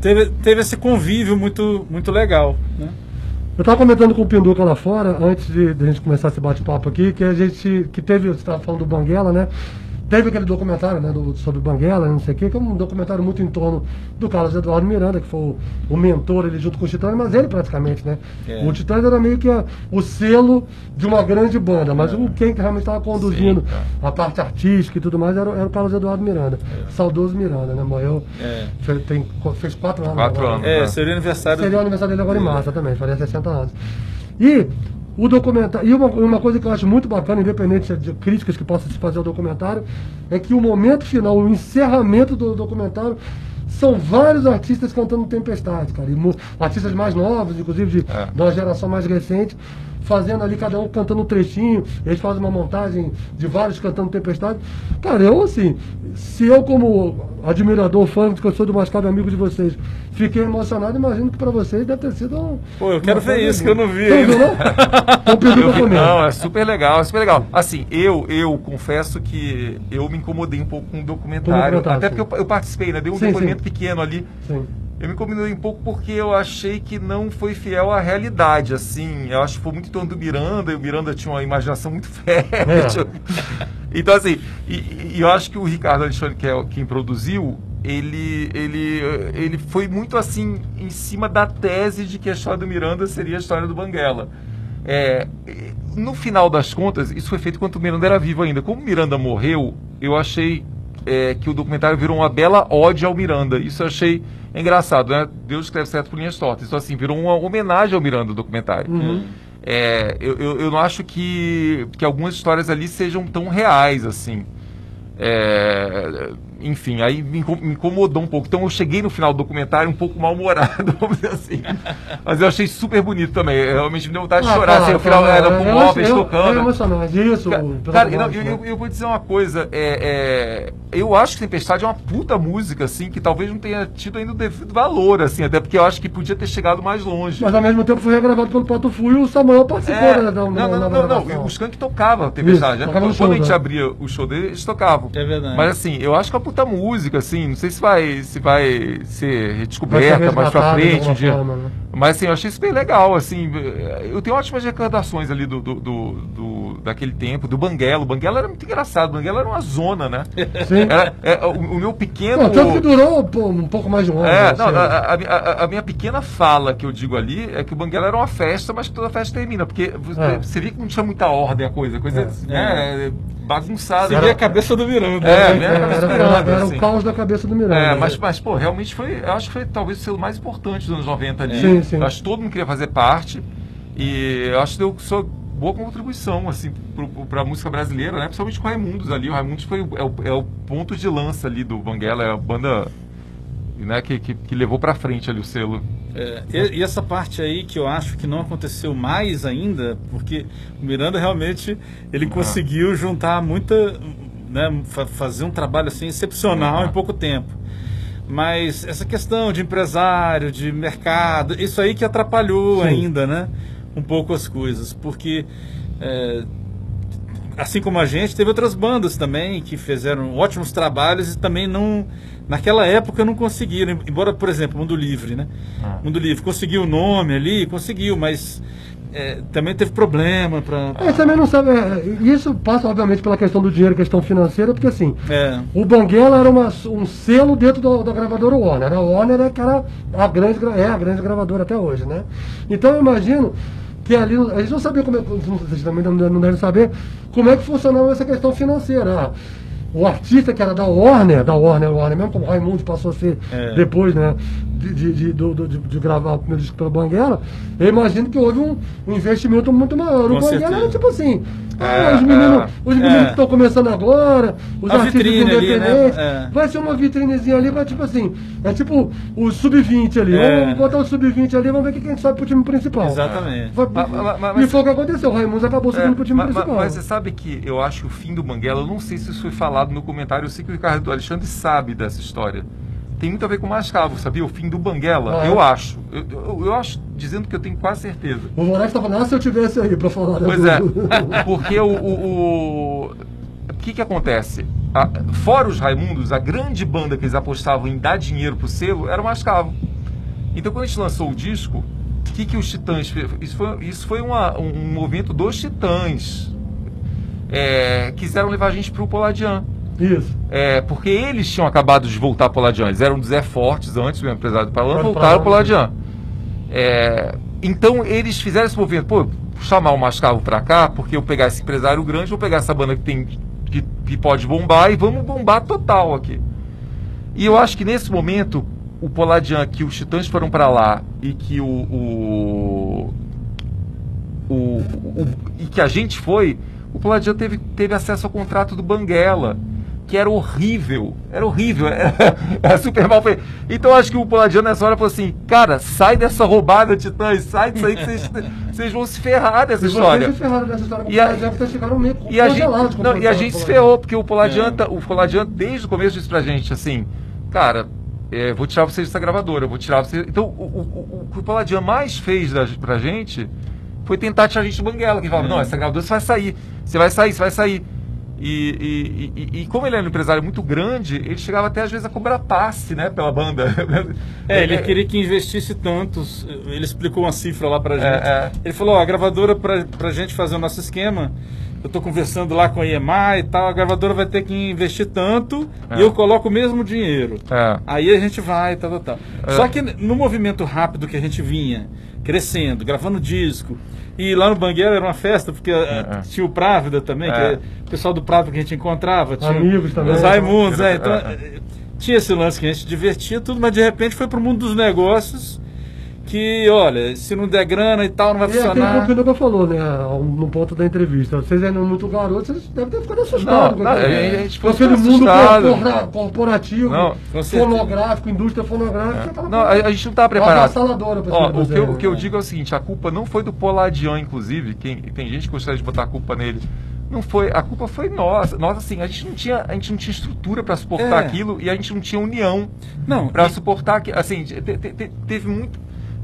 teve, teve esse convívio muito, muito legal, né? Eu estava comentando com o Pinduca lá fora, antes de, de a gente começar esse bate-papo aqui, que a gente, que teve, você estava falando do Banguela, né? Teve aquele documentário né, do, sobre Banguela, não sei o quê, que é um documentário muito em torno do Carlos Eduardo Miranda, que foi o, o mentor ele junto com o Titãs, mas ele praticamente, né? É. O Titãs era meio que a, o selo de uma grande banda, mas é. o quem realmente estava conduzindo Sim, a parte artística e tudo mais era, era o Carlos Eduardo Miranda. É. Saudoso Miranda, né? Morreu. É. Fez, tem, fez quatro anos. Quatro agora. anos. É, né? seria o aniversário. Seria o aniversário dele agora em março também, faria 60 anos. E o documentário. E uma, uma coisa que eu acho muito bacana, independente de críticas que possa se fazer ao documentário, é que o momento final, o encerramento do documentário, são vários artistas cantando Tempestade, cara. E artistas mais novos, inclusive de, é. de uma geração mais recente, fazendo ali, cada um cantando um trechinho, eles fazem uma montagem de vários cantando Tempestade. Cara, eu assim, se eu como admirador, fã, que eu sou do Mascado amigo de vocês, fiquei emocionado, imagino que para vocês deve ter sido um, Pô, eu quero ver isso, que eu não vi. Não, não? Então, <laughs> não, é super legal, é super legal. Assim, eu, eu confesso que eu me incomodei um pouco com o documentário, até porque eu, eu, participei, né? Dei um sim, depoimento sim. pequeno ali. Sim. Eu me incomodei um pouco porque eu achei que não foi fiel à realidade, assim. Eu acho que foi muito em torno do Miranda, e o Miranda tinha uma imaginação muito <laughs> fértil. É. Então, assim, e, e, eu acho que o Ricardo Alexandre, que é quem produziu, ele, ele, ele foi muito assim, em cima da tese de que a história do Miranda seria a história do Banguela. É, no final das contas, isso foi feito enquanto o Miranda era vivo ainda. Como o Miranda morreu, eu achei é, que o documentário virou uma bela ode ao Miranda. Isso eu achei engraçado, né? Deus escreve certo por linhas tortas. Isso assim, virou uma homenagem ao Miranda, o documentário. Uhum. é, eu, eu, eu não acho que, que algumas histórias ali sejam tão reais assim. É, enfim, aí me incomodou um pouco. Então eu cheguei no final do documentário um pouco mal-humorado, <laughs> vamos dizer assim. Mas eu achei super bonito também. Eu realmente me deu vontade de ah, chorar. Claro, assim, o final claro, era com móveis tocando. É emocionante, isso. Cara, não, eu, eu, eu, vou dizer uma coisa. É, é, eu acho que Tempestade é uma puta música, assim, que talvez não tenha tido ainda o devido valor, assim, até porque eu acho que podia ter chegado mais longe. Mas ao mesmo tempo foi regravado pelo Pato Fu e o Samuel participou é, da, da, não, não, não, não, não. O Skank tocava Tempestade. Isso, né? Quando, show, a gente né? abria o show dele, eles tocavam. É verdade. Mas assim, eu acho que é puta música, assim, não sei se vai, se vai ser redescoberta mais pra frente um dia. Forma, né? Mas assim, eu achei isso bem legal, assim. Eu tenho ótimas recordações ali do, do, do, do daquele tempo, do Banguela. O Banguela era muito engraçado, o Banguela era uma zona, né? <laughs> Sim. Era, é, o, o, meu pequeno. Pô, tanto que durou um pouco mais de um ano. É, não, a, a, a, a, minha pequena fala que eu digo ali é que o Banguela era uma festa, mas que toda festa termina. Porque é. você vê que não tinha muita ordem a coisa, coisa é. né, bagunçada. Você via a cabeça do Miranda. É, né? do Miranda. Era, assim. o caos da cabeça do Miranda. É, mas, mas, pô, realmente foi. Eu acho que foi talvez o selo mais importante dos anos 90 ali. Sim, sim. Eu acho que todo mundo queria fazer parte. E eu acho que deu sua boa contribuição, assim, para a música brasileira, né? Principalmente com o Raimundos ali. O Raimundos foi é o, é o ponto de lança ali do Banguela, é a banda né, que, que, que levou para frente ali o selo. É, e, e, essa parte aí que eu acho que não aconteceu mais ainda, porque o Miranda realmente ele ah. conseguiu juntar muita, né, fazer um trabalho assim excepcional em pouco tempo. Mas essa questão de empresário, de mercado, isso aí que atrapalhou Sim. ainda, né? Um pouco as coisas, porque é, assim como a gente, teve outras bandas também que fizeram ótimos trabalhos e também não Naquela época não conseguiram, embora, por exemplo, Mundo Livre, né? Ah. Mundo Livre conseguiu o nome ali, conseguiu, mas é, também teve problema para. É, também não sabe. É, isso passa, obviamente, pela questão do dinheiro, questão financeira, porque assim, é. o Banguela era uma, um selo dentro do, da gravadora Warner. A Warner é, cara, a grande, é a grande gravadora até hoje, né? Então eu imagino que ali. A gente não sabia como é. Vocês também não devem saber como é que funcionava essa questão financeira. Ah, o artista que era da Warner, da Warner, Warner mesmo, como o Raimundo passou a ser é. depois, né, de, de, de, de, de, gravar o primeiro disco pela Banguela, eu imagino que houve um, um investimento muito maior. Com o Banguela era tipo assim, é, os meninos, é, os meninos que estão começando agora, os a artistas independentes, né? É. vai ser uma vitrinezinha ali para tipo assim, é tipo o sub-20 ali, é. vamos botar o sub-20 ali, vamos ver quem sobe pro time principal. Exatamente. Mas, mas, e foi o que aconteceu, o Raimundo acabou subindo pro time mas, principal. Mas, você sabe que eu acho o fim do Banguela, eu não sei se isso foi falado no comentário, eu sei que o Ricardo Alexandre sabe dessa história tem muito a ver com o Mascavo, sabia? O fim do Banguela, ah, eu é? acho. Eu, eu, eu, acho, dizendo que eu tenho quase certeza. O Moraes falando, ah, se eu tivesse aí para falar. Pois é, <laughs> porque o... o, o que que acontece? A, fora os Raimundos, a grande banda que eles apostavam em dar dinheiro pro selo era o Mascavo. Então quando a gente lançou o disco, o que que os Titãs... Isso foi, isso foi uma, um movimento dos Titãs. É, quiseram levar a gente pro Poladian. Isso. É, porque eles tinham acabado de voltar para o Ladian. Eles eram do Zé Fortes antes, o empresário do Palan, voltaram para o Ladian. É, então eles fizeram esse movimento, pô, chamar o Mascavo para cá, porque eu pegar esse empresário grande, vou pegar essa banda que tem que, que pode bombar e vamos bombar total aqui. E eu acho que nesse momento o Poladian, que os Titãs foram para lá e que o, o, o, o, e que a gente foi, o Poladian teve, teve acesso ao contrato do Banguela que era horrível. Era horrível. Era, <laughs> era super mal feito. Então acho que o Poladiano nessa hora falou assim: cara, sai dessa roubada, Titãs, sai disso aí que vocês, <laughs> vocês vão se ferrar dessa vocês história. Se ferrar dessa história e a, vocês ficaram meio e a gente, não, e a gente se ferrou, porque o Poladiano, é. o Poladiano desde o começo disse pra gente assim: cara, é, vou tirar vocês dessa gravadora, vou tirar vocês. Então o, o, o, o que o mais fez da, pra gente foi tentar tirar a gente do banguela, que falava: é. não, essa gravadora você vai sair, você vai sair, você vai sair. E, e, e, e, como ele era um empresário muito grande, ele chegava até às vezes a cobrar passe, né, pela banda. <laughs> É, ele queria que investisse tantos. Ele explicou uma cifra lá pra é, gente. É, é. Ele falou: ó, a gravadora pra, pra gente fazer o nosso esquema, eu tô conversando lá com a EMA e tal, a gravadora vai ter que investir tanto é. e eu coloco o mesmo dinheiro. É. Aí a gente vai, tal, tal, tal. É. Só que no movimento rápido que a gente vinha, crescendo, gravando disco, e lá no Bangueira era uma festa, porque é, é. tinha o Právida também, que é o pessoal do Právida que a gente encontrava. Tinha Amigos também. Os Raimundos, é. Então, tinha esse lance que a gente divertia tudo, mas de repente foi para o mundo dos negócios que, olha, se não der grana e tal, não vai E é aquilo que funcionar. o Pinduca falou, né, no ponto da entrevista. Vocês ainda muito garotos, vocês devem ter ficado assustados. Não, com não, aquele- a gente ficou aquele mundo corpora- corporativo, Não, fonográfico, indústria fonográfica. aquela Não, a, gente não estava preparado. Ó, o, que eu, o que eu né? digo é o seguinte, a culpa não foi do Poladian, inclusive, quem, tem gente que gostaria de botar a culpa nele. Não foi, a culpa foi nossa. Nós, assim, a gente não tinha, a gente não tinha estrutura para suportar É. aquilo e a gente não tinha união Não, para e- suportar que assim te- te- te- teve muito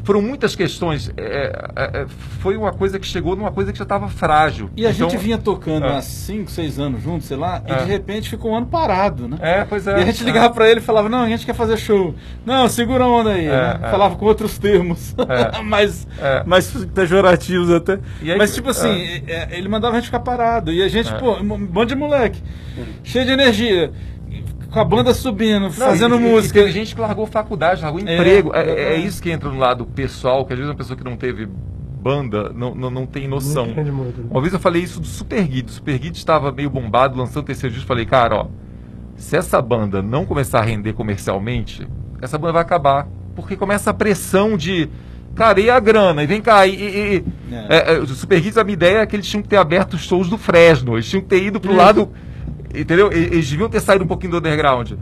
foram muitas questões é, é, é, foi uma coisa que chegou numa coisa que já estava frágil E a Então- gente vinha tocando É. há 5, 6 anos juntos, sei lá, É. e de repente ficou um ano parado, né? é pois é E a gente ligava pra ele e falava, não, a gente quer fazer show. Não, segura a onda aí. É, né? é. Falava com outros termos, É. <laughs> mais, É. mais pejorativos até. Aí- Mas tipo assim, é. é, ele mandava a gente ficar parado. E a gente, É. pô, um bando de moleque, cheio de energia, com a banda subindo, Não, fazendo e- e- música. E tem gente que largou faculdade, largou É, emprego. É, é. é isso que entra no lado pessoal, que às vezes uma pessoa que não teve banda não, não, não tem noção. Né? Uma vez eu falei isso do Super Guide. O Super Guide estava meio bombado, lançando o terceiro disco. Falei, cara, ó, se essa banda não começar a render comercialmente, essa banda vai acabar. Porque começa a pressão de. Cara, e a grana? E vem cá, e. e- e- É. É, é, o Super Hits, a minha ideia é que eles tinham que ter aberto os shows do Fresno. Eles tinham que ter ido pro Isso. lado. Entendeu? Eles deviam ter saído um pouquinho do underground.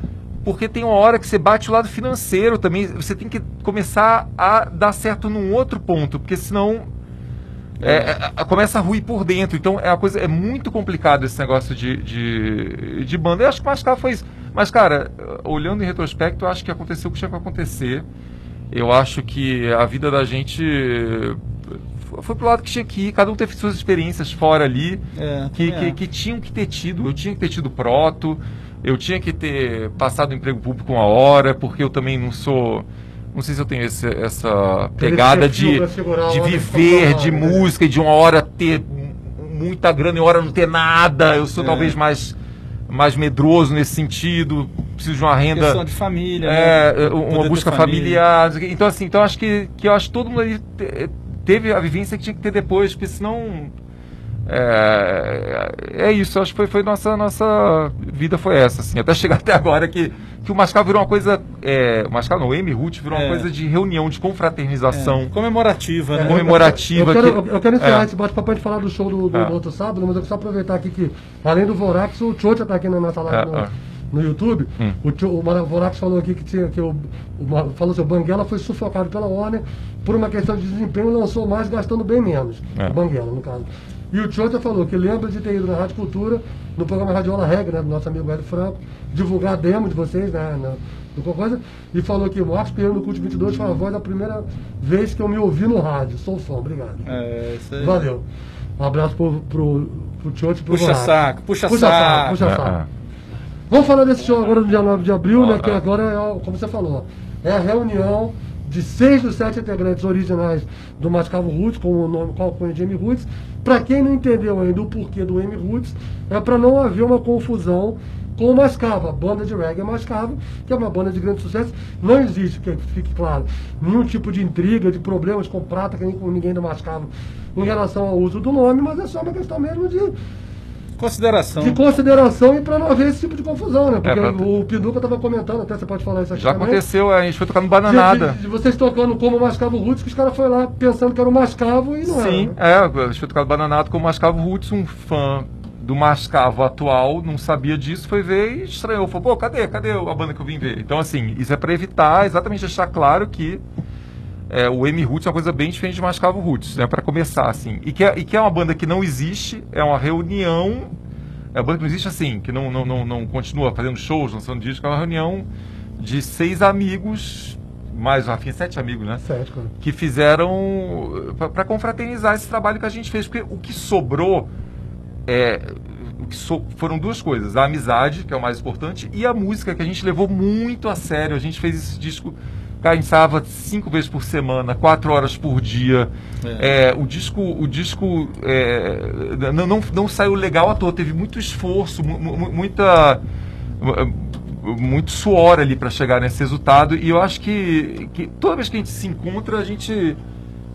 Porque tem uma hora que você bate o lado financeiro também. Você tem que começar a dar certo num outro ponto. Porque senão. é, é, é, começa a ruir por dentro. Então é uma coisa. É muito complicado esse negócio de, de, de banda. Eu acho que o Mascar foi isso. Mas, cara, olhando em retrospecto, eu acho que aconteceu o que tinha que acontecer. Eu acho que a vida da gente foi pro lado que tinha que ir, cada um teve suas experiências fora ali, É, que, é. que, que tinham que ter tido. Eu tinha que ter tido proto, eu tinha que ter passado emprego público uma hora, porque eu também não sou. Não sei se eu tenho esse- essa pegada de, de viver de né? música e de uma hora ter muita grana e uma hora não ter nada. Eu sou É. talvez mais, mais medroso nesse sentido, preciso de uma renda. Questão de família. É, né? uma Poder ter busca familiar. Então, assim, então acho que, que eu acho que todo mundo ali teve a vivência que tinha que ter depois, porque senão. É, é isso, acho que foi, foi nossa, nossa vida foi essa, assim, até chegar até agora que, que o Mascal virou uma coisa. É, o Mascal não, o M Root virou uma É. coisa de reunião, de confraternização. É, comemorativa, né? Comemorativa Eu quero, que- eu quero encerrar é. esse bate-papo pra gente falar do show do, do, É. do outro sábado, mas eu quero só aproveitar aqui que, além do Vorax, o Tchotcha tá aqui na nossa live É, no, é. no YouTube. Hum. O, o Vorax falou aqui que, tinha, que o, o falou assim, o Banguela foi sufocado pela Warner por uma questão de desempenho e lançou mais gastando bem menos. É. O Banguela, no caso. E o Tchotcha falou que lembra de ter ido na Rádio Cultura, no programa Radiola Regra, né, do nosso amigo Hélio Franco, divulgar a demo de vocês, né, na, do coisa, e falou que o Marcos Pinheiro no Cult 22 foi a voz da primeira vez que eu me ouvi no rádio. Sou fã, obrigado. É, isso aí. Valeu. Um abraço pro, pro, pro Tchotcha e pro Puxa saco, puxa, Puxa saco. saco, puxa É, saco. é. Vamos falar desse show agora no dia 9 de abril, né? Que agora é, como você falou, é a reunião de seis dos sete integrantes originais do Mascavo Roots, com o nome, com de M Roots. Para quem não entendeu ainda o porquê do M Roots, é para não haver uma confusão com o Mascavo, a banda de reggae Mascavo, que é uma banda de grande sucesso. Não existe, que fique claro, nenhum tipo de intriga, de problemas com prata, nem com ninguém do Mascavo em relação ao uso do nome, mas é só uma questão mesmo de Consideração. de consideração e para não haver esse tipo de confusão, né? Porque É, pra- o Pinduca estava comentando, até você pode falar isso aqui Já também, aconteceu, a gente foi tocar no de- Bananada. De, de vocês tocando como Mascavo Roots, que os caras foram lá pensando que era o Mascavo e não Sim, era. né? é, a gente foi tocar no Bananada com o Mascavo Roots, um fã do Mascavo atual, não sabia disso, foi ver e estranhou. Falou, pô, cadê? Cadê a banda que eu vim ver? Então, assim, isso é para evitar, exatamente deixar claro que é, o M Roots é uma coisa bem diferente de Mascavo Roots, né? Para começar, assim. E que, é, e que é uma banda que não existe, é uma reunião. É uma banda que não existe assim, que não, não, não, não continua fazendo shows, lançando disco, é uma reunião de seis amigos, mais o Rafinha, sete amigos, né? Certo, cara. que fizeram para confraternizar esse trabalho que a gente fez, porque o que sobrou é que so- foram duas coisas, a amizade, que é o mais importante, e a música que a gente levou muito a sério. A gente fez esse disco, cara, a gente ensaiava cinco vezes por semana, quatro horas por dia. É. É, o disco, o disco é, não, não, não saiu legal à toa, teve muito esforço, mu- mu- muita muito suor ali para chegar nesse resultado e eu acho que, que toda vez que a gente se encontra a gente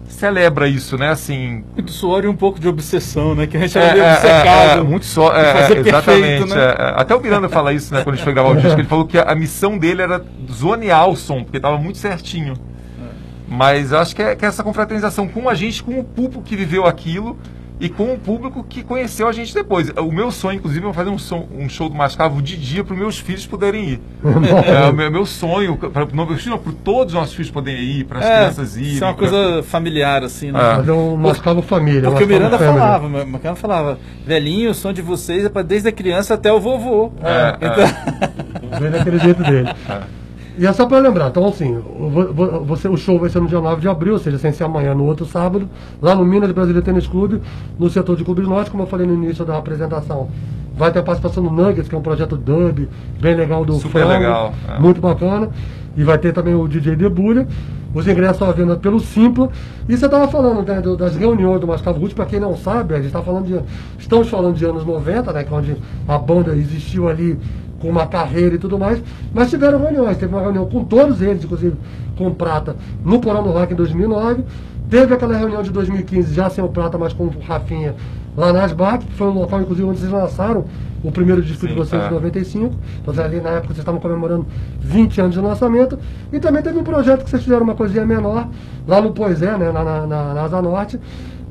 celebra isso, né? Assim, Muito suor e um pouco de obsessão, né? Que a gente é, é, obcecado. é, muito só, de é, fazer é, perfeito, exatamente. né? é, é. Até o Miranda fala isso, né? Quando a gente foi gravar o disco, ele falou que a, missão dele era zonear o som, porque estava muito certinho. Mas acho que é, que é essa confraternização com a gente, com o público que viveu aquilo e com o público que conheceu a gente depois. O meu sonho, inclusive, é fazer um, som, um show do Mascavo de dia para os meus filhos poderem ir. <laughs> é o meu, meu sonho, para todos os nossos filhos poderem ir, para as é, crianças irem. Isso é uma pra... coisa familiar, assim, né? É. Fazer um Mascavo família. Porque o Miranda família. falava, o Miranda falava, velhinho, o som de vocês é para desde a criança até o vovô. É, então... é. <laughs> daquele jeito dele. É. E é só para lembrar, então assim, você, o show vai ser no dia 9 de abril, ou seja, sem ser amanhã, no outro sábado, lá no Minas Brasília Tênis Clube, no setor de clubes norte, como eu falei no início da apresentação. Vai ter a participação do Nuggets, que é um projeto dub, bem legal do Super Frango, legal. É. Muito bacana. E vai ter também o DJ Debulha. Os ingressos estão à venda pelo Simpla. E você estava falando né, das reuniões do Mascavo Ruth, para quem não sabe, a gente está falando de. Estamos falando de anos 90, né? Que é onde a banda existiu ali com uma carreira e tudo mais, mas tiveram reuniões. Teve uma reunião com todos eles, inclusive com o Prata, no Porão do Rock em 2009. Teve aquela reunião de 2015, já sem o Prata, mas com o Rafinha, lá na Asbac, que foi um local, inclusive, onde vocês lançaram o primeiro disco Sim, de vocês é. em 95. Então, ali na época vocês estavam comemorando 20 anos de lançamento. E também teve um projeto que vocês fizeram uma coisinha menor, lá no Poisé, né, na, na, na, na Asa Norte,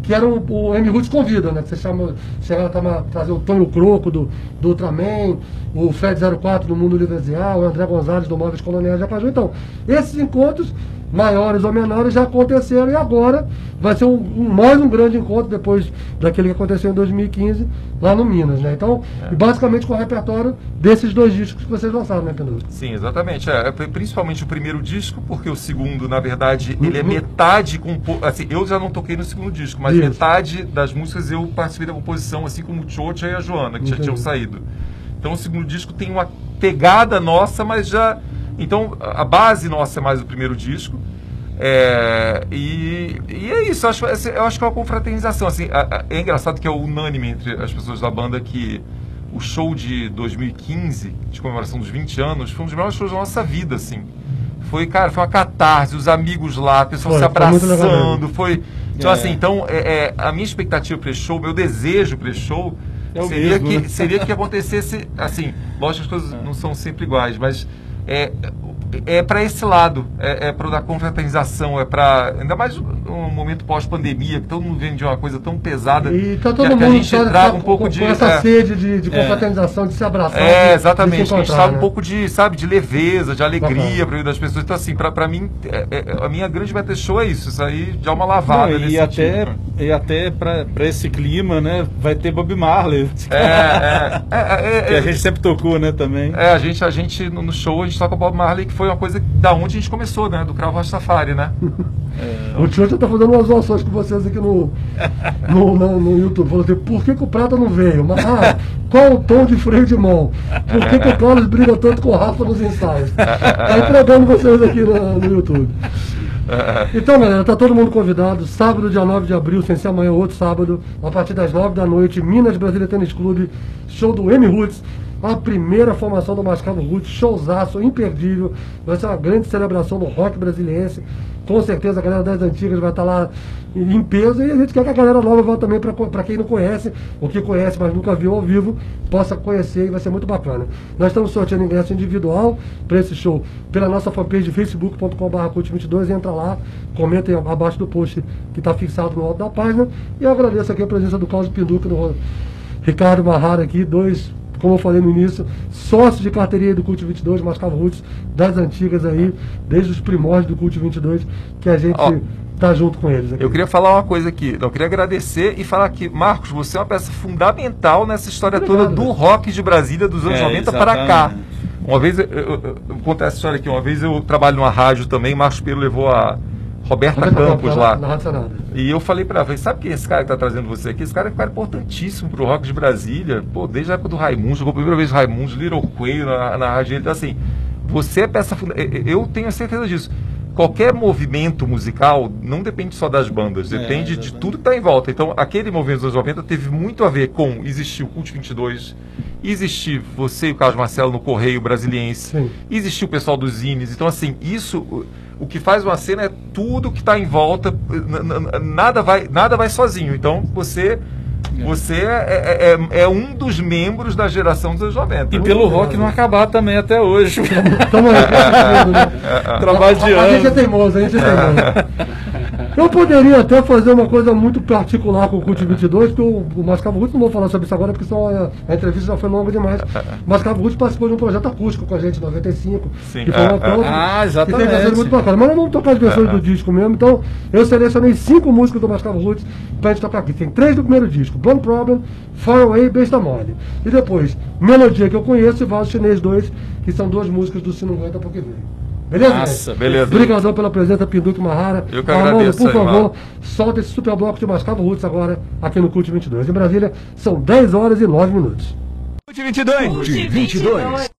que era o, o M. Roots Convida, né? Que você chama, chegava a trazer o Tonho Croco do, do Ultraman, o Fred 04 do Mundo Livre o André Gonzalez do Móveis Coloniais de Acaju. Então, esses encontros maiores ou menores já aconteceram e agora vai ser um, um, mais um grande encontro depois daquele que aconteceu em 2015 lá no Minas, né? Então, é. basicamente com o repertório desses dois discos que vocês lançaram, né, Pedro? Sim, exatamente. É, principalmente o primeiro disco, porque o segundo, na verdade, ele é uhum. metade com assim, eu já não toquei no segundo disco, mas Isso. metade das músicas eu participei da composição, assim como o Chocha e a Joana, que Entendi. já tinham saído. Então o segundo disco tem uma pegada nossa, mas já então, a base nossa é mais o primeiro disco. É, e, e, é isso, eu acho, eu acho que é uma confraternização. Assim, é engraçado que é unânime entre as pessoas da banda que o show de 2015, de comemoração dos 20 anos, foi um dos melhores shows da nossa vida, assim. Foi, cara, foi uma catarse, os amigos lá, a pessoa foi, se abraçando, foi... Então, é. assim, então, é, é a minha expectativa para esse show, meu desejo para esse show, é seria, mesmo, que, né? seria que acontecesse, assim, lógico que as coisas não são sempre iguais, mas é, é para esse lado, é, é para da confraternização, é para ainda mais um momento pós-pandemia, que todo mundo vem de uma coisa tão pesada. E tá todo que, mundo que a gente tá, traga um pouco com, de com essa é, sede de, de é. confraternização, de se abraçar. É, exatamente. De a gente traga né? um pouco de, sabe, de leveza, de alegria para das pessoas. Então assim, para mim, é, é, a minha grande meta show é isso, isso aí de uma lavada. Não, e, até, e até para esse clima, né, vai ter Bob Marley. É, é, é, <laughs> que a gente sempre tocou, né, também. É, a gente, a gente no show a gente toca Bob Marley, que foi uma coisa da onde a gente começou, né? Do Cravo Rastafari, né? <laughs> É, o tio já tá fazendo umas zoações com vocês aqui no, no, no, no YouTube. Falou assim, por que, que, o Prata não veio? Mas, ah, qual o tom de freio de mão? Por que, que o Carlos briga tanto com o Rafa nos ensaios? Tá entregando vocês aqui no, no YouTube. <laughs> Então, galera, tá todo mundo convidado. Sábado, dia 9 de abril, sem ser amanhã, outro sábado, a partir das 9 da noite, Minas Brasília Tênis Clube, show do M Roots a primeira formação do Mascavo Roots, showzaço imperdível, vai ser uma grande celebração do rock brasiliense. Com certeza a galera das antigas vai estar lá em peso e a gente quer que a galera nova vá também para quem não conhece, ou que conhece, mas nunca viu ao vivo, possa conhecer e vai ser muito bacana. Nós estamos sorteando ingresso individual para esse show pela nossa fanpage facebook.com.br cult22, entra lá, comenta abaixo do post que está fixado no alto da página. E eu agradeço aqui a presença do Carlos Pinduca, do Ricardo Marrara aqui, dois como eu falei no início, sócio de carteirinha do Cult 22, Mascavo Roots, das antigas aí, desde os primórdios do Cult 22, que a gente oh, tá junto com eles. Aqui. Eu queria falar uma coisa aqui, eu queria agradecer e falar que, Marcos, você é uma peça fundamental nessa história Obrigado, toda do rock de Brasília dos anos é, 90 para cá. Uma vez, eu, eu, eu, eu conto essa história aqui, uma vez eu trabalho numa rádio também, Marcos Pedro levou a Roberta, Roberta Campos lá. Na, na e eu falei para ela, sabe quem é esse cara que tá trazendo você aqui? Esse cara é um cara importantíssimo pro rock de Brasília. Pô, desde a época do Raimundo, jogou a primeira vez o Raimundo, Little Quail na, na rádio. Então, assim, você é peça fundamental. Eu tenho a certeza disso. Qualquer movimento musical não depende só das bandas, é, depende é, de tudo que está em volta. Então, aquele movimento dos anos 90 teve muito a ver com existir o Cult 22, existir você e o Carlos Marcelo no Correio Brasiliense, Sim. existir o pessoal dos Zines. Então, assim, isso o que faz uma cena é tudo que está em volta, nada vai, nada vai sozinho. Então você Você é, é- é- é um dos membros da geração dos anos 90. E pelo rock não acabar também até hoje. Né? <laughs> Trabalho de A, a gente é teimoso, a gente é teimoso. <laughs> Eu poderia até fazer uma coisa muito particular com o Cult 22, que o, o Mascavo Ruth, não vou falar sobre isso agora, porque só a, a entrevista já foi longa demais. O <laughs> Mascavo Ruth participou de um projeto acústico com a gente em 95, Sim, que foi é, uma é. coisa Ah, que exatamente. tem versões muito bacana. Mas nós vamos tocar as versões do disco mesmo, então eu selecionei cinco músicas do Mascavo Ruth pra gente tocar aqui. Tem três do primeiro disco, Blonde Problem, Far Away e Besta Mole. E depois, Melodia que eu conheço e Valso Chinês 2, que são duas músicas do Se Não Aguenta Porque Veio. Beleza? Nossa, gente? beleza. Obrigadão pela presença, Pinduque Mahara. Eu que Armando, agradeço por aí, favor, Marco. solta esse super bloco de Mascavo Roots agora aqui no Cult 22. Em Brasília, são 10 horas e 9 minutos. Cult 22. Cult 22.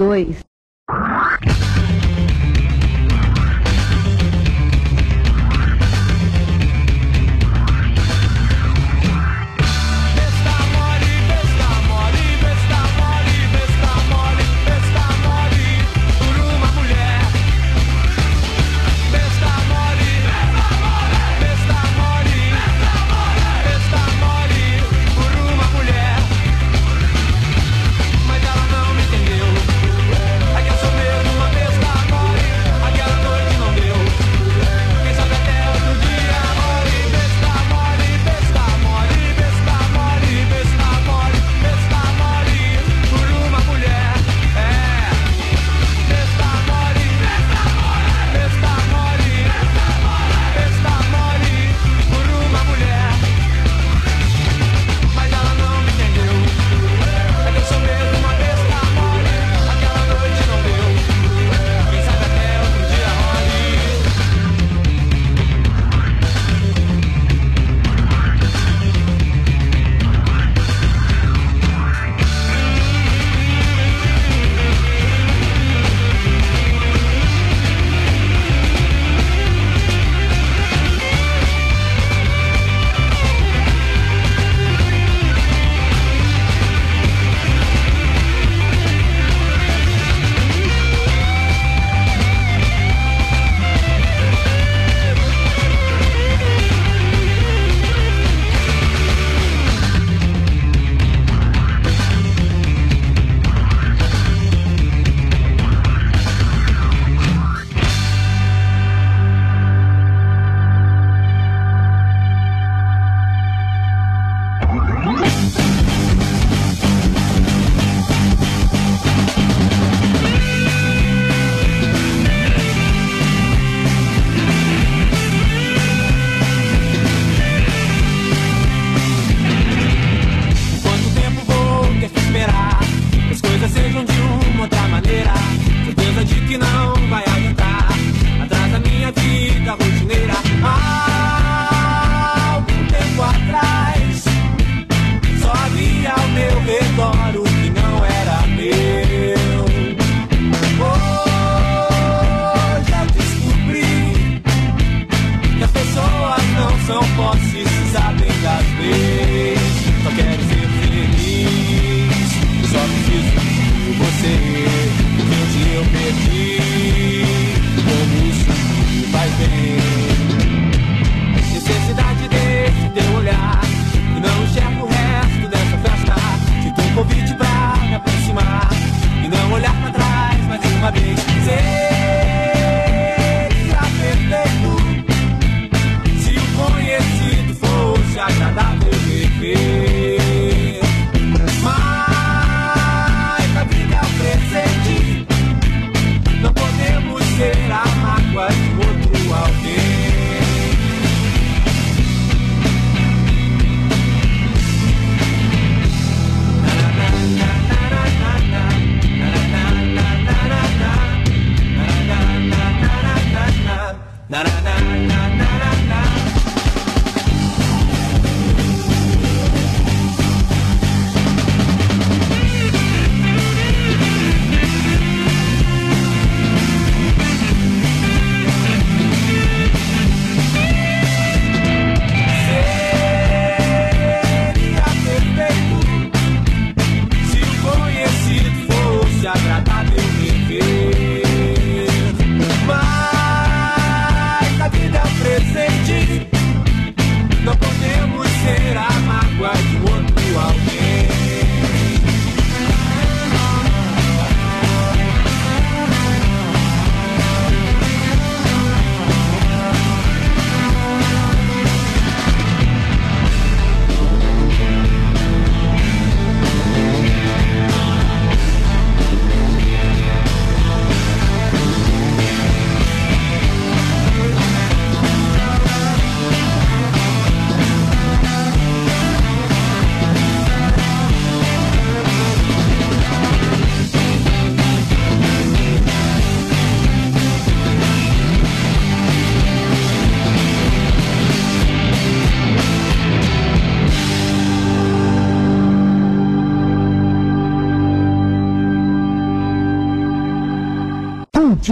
22.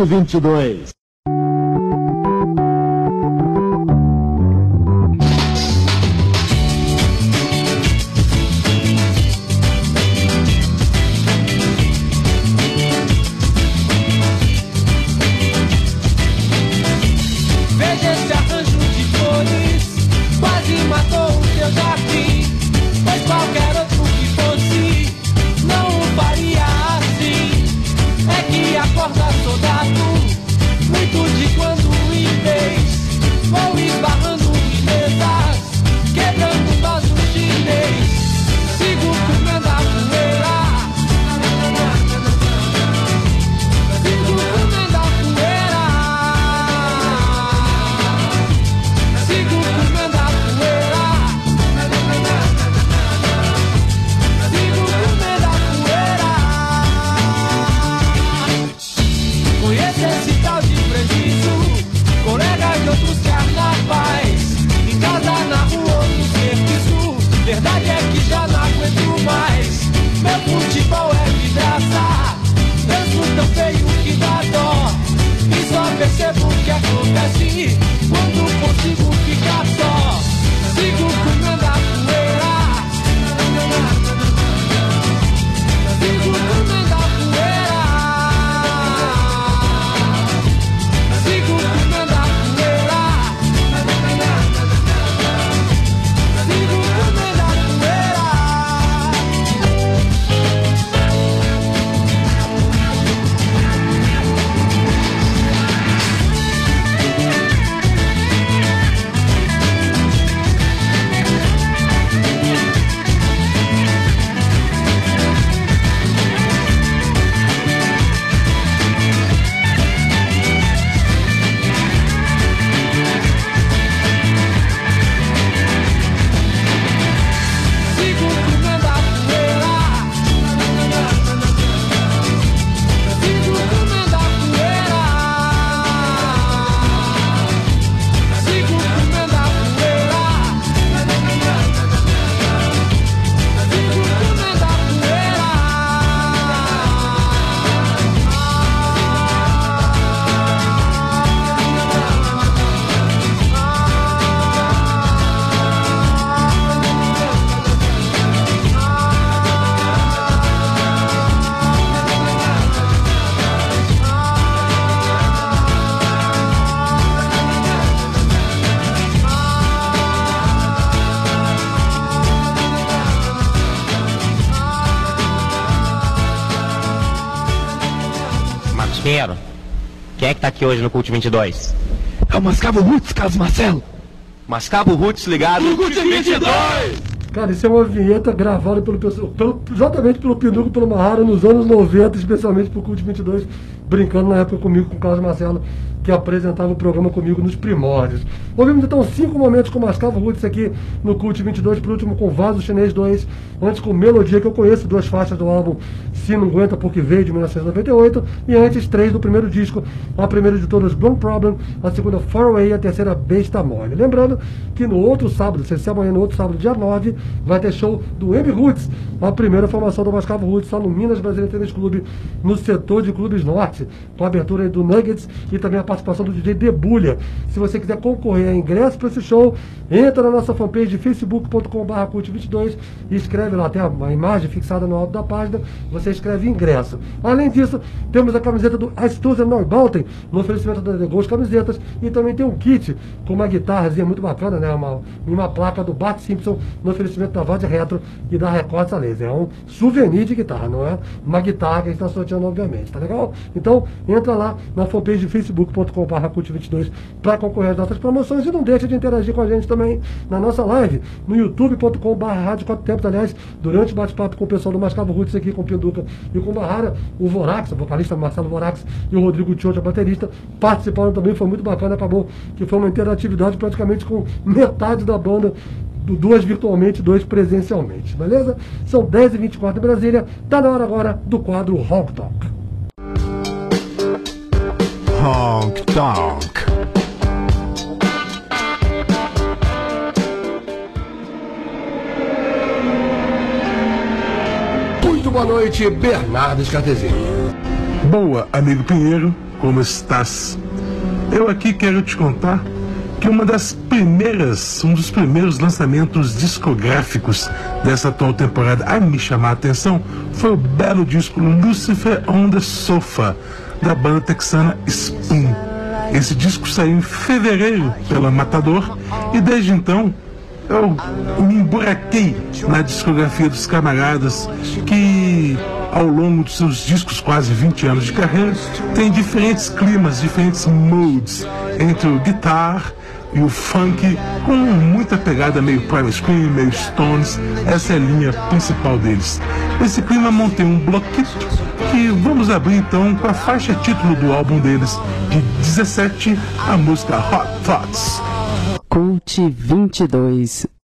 2022. Aqui hoje no Cult 22? É o Mascavo Roots, Carlos Marcelo. Mascavo Roots ligado. Cult 22! Cara, isso é uma vinheta gravada pelo pessoal, pelo, exatamente pelo Pinduco e pelo Mahara nos anos 90, especialmente pro Cult 22, brincando na época comigo, com o Carlos Marcelo, que apresentava o programa comigo nos primórdios. Ouvimos então cinco momentos com Mascavo Roots aqui no Cult 22, por último com Vaso Chinês 2, antes com Melodia, que eu conheço, duas faixas do álbum Se Não Aguenta Porque Veio, de 1998, e antes três do primeiro disco, a primeira de todas, Blonde Problem, a segunda Far Away. E a terceira Besta Mole. Lembrando que no outro sábado, se se amanhã no outro sábado, dia 9, vai ter show do M Roots, a primeira formação do Mascavo Roots, lá no Minas Brasileiro Tênis Clube, no setor de clubes norte, com a abertura do Nuggets e também a participação do DJ Debulha. Se você quiser concorrer a ingresso para esse show, entra na nossa fanpage facebook.com.br cult22 e escreve lá, tem a, imagem fixada no alto da página, você escreve ingresso. Além disso, temos a camiseta do Astuza Neubauten, no oferecimento da The Ghost Camisetas, e também tem um kit com uma guitarrazinha muito bacana, né? Uma, placa do Bart Simpson no oferecimento da Vade Retro e da Records Laser. É um souvenir de guitarra, não é uma guitarra que a gente está sorteando, obviamente, tá legal? Então, entra lá na fanpage de facebook.com.br cult22 para concorrer às nossas promoções e não deixa de interagir com a gente também na nossa live no youtube.com.br rádio quatro tempos, aliás, durante o bate-papo com o pessoal do Mascavo Roots aqui com o Pinduca e com o Barrara, o Vorax, o vocalista Marcelo Vorax e o Rodrigo Tiocha, baterista, participaram também, foi muito bacana, acabou que foi uma interatividade praticamente com metade da banda, duas virtualmente, dois presencialmente, beleza? São 10h24 em Brasília, tá na hora agora do quadro Honk Talk. Honk Talk. Muito boa noite, Bernardo Escartezinho. Boa, amigo Pinheiro, como estás? Eu aqui quero te contar que uma das primeiras, um dos primeiros lançamentos discográficos dessa atual temporada a me chamar a atenção foi o belo disco Lucifer on the Sofa, da banda texana Spoon. Esse disco saiu em fevereiro pela Matador e desde então eu me emburaquei na discografia dos camaradas que ao longo dos seus discos, quase 20 anos de carreira, tem diferentes climas, diferentes moods entre o guitar, e o funk com muita pegada meio Private Screen, meio Stones. Essa é a linha principal deles. Nesse clima montei um bloquito que vamos abrir então com a faixa título do álbum deles de 17, a música Hot Thoughts. Cult 22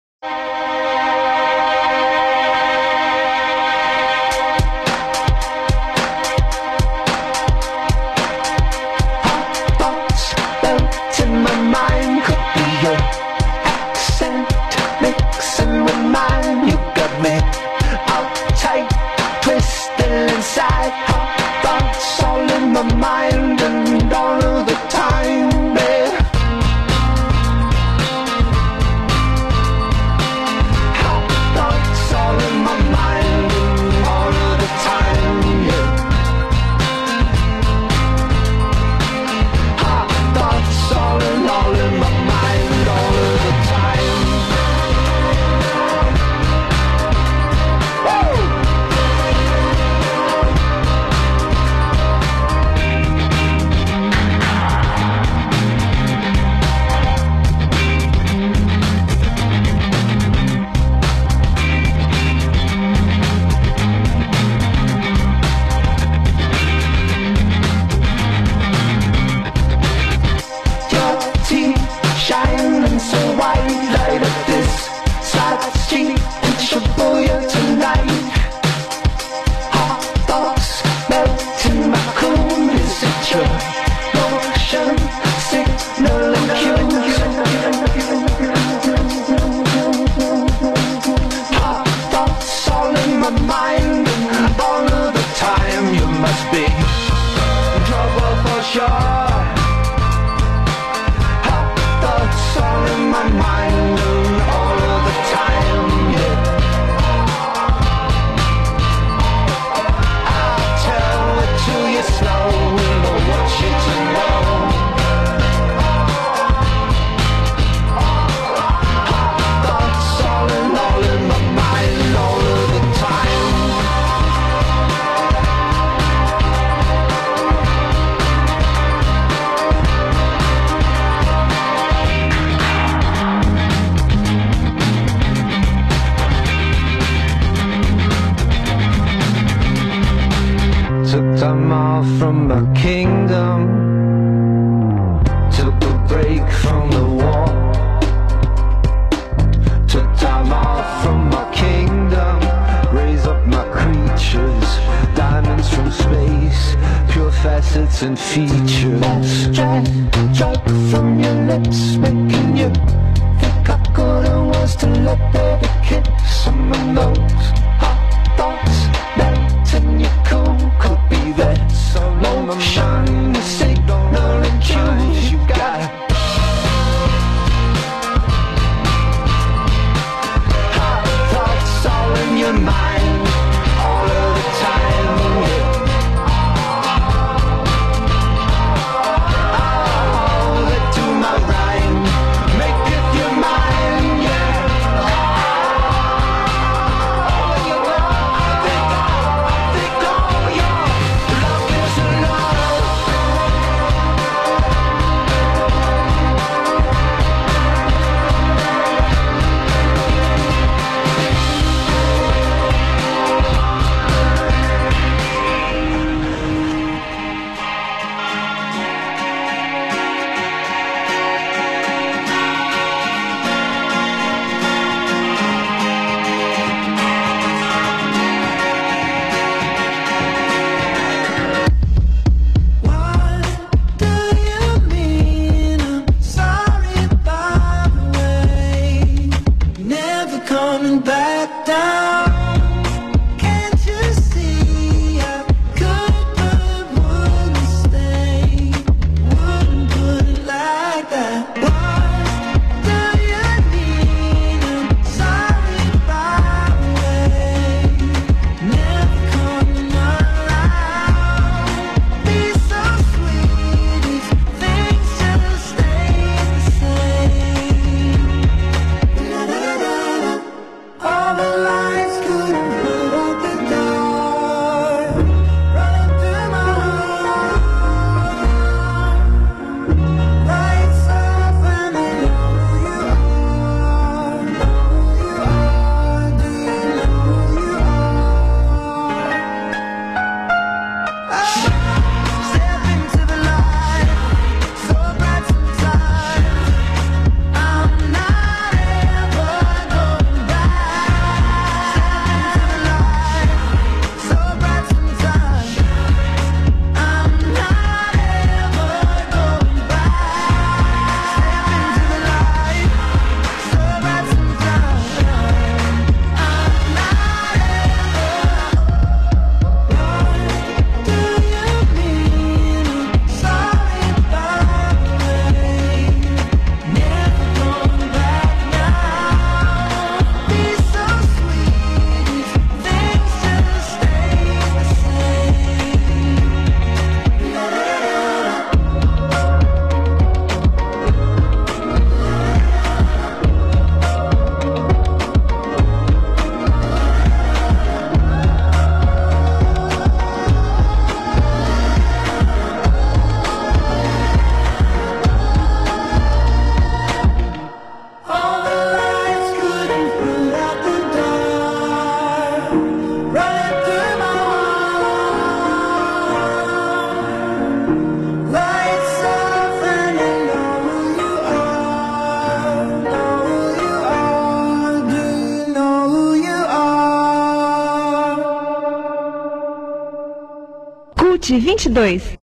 22.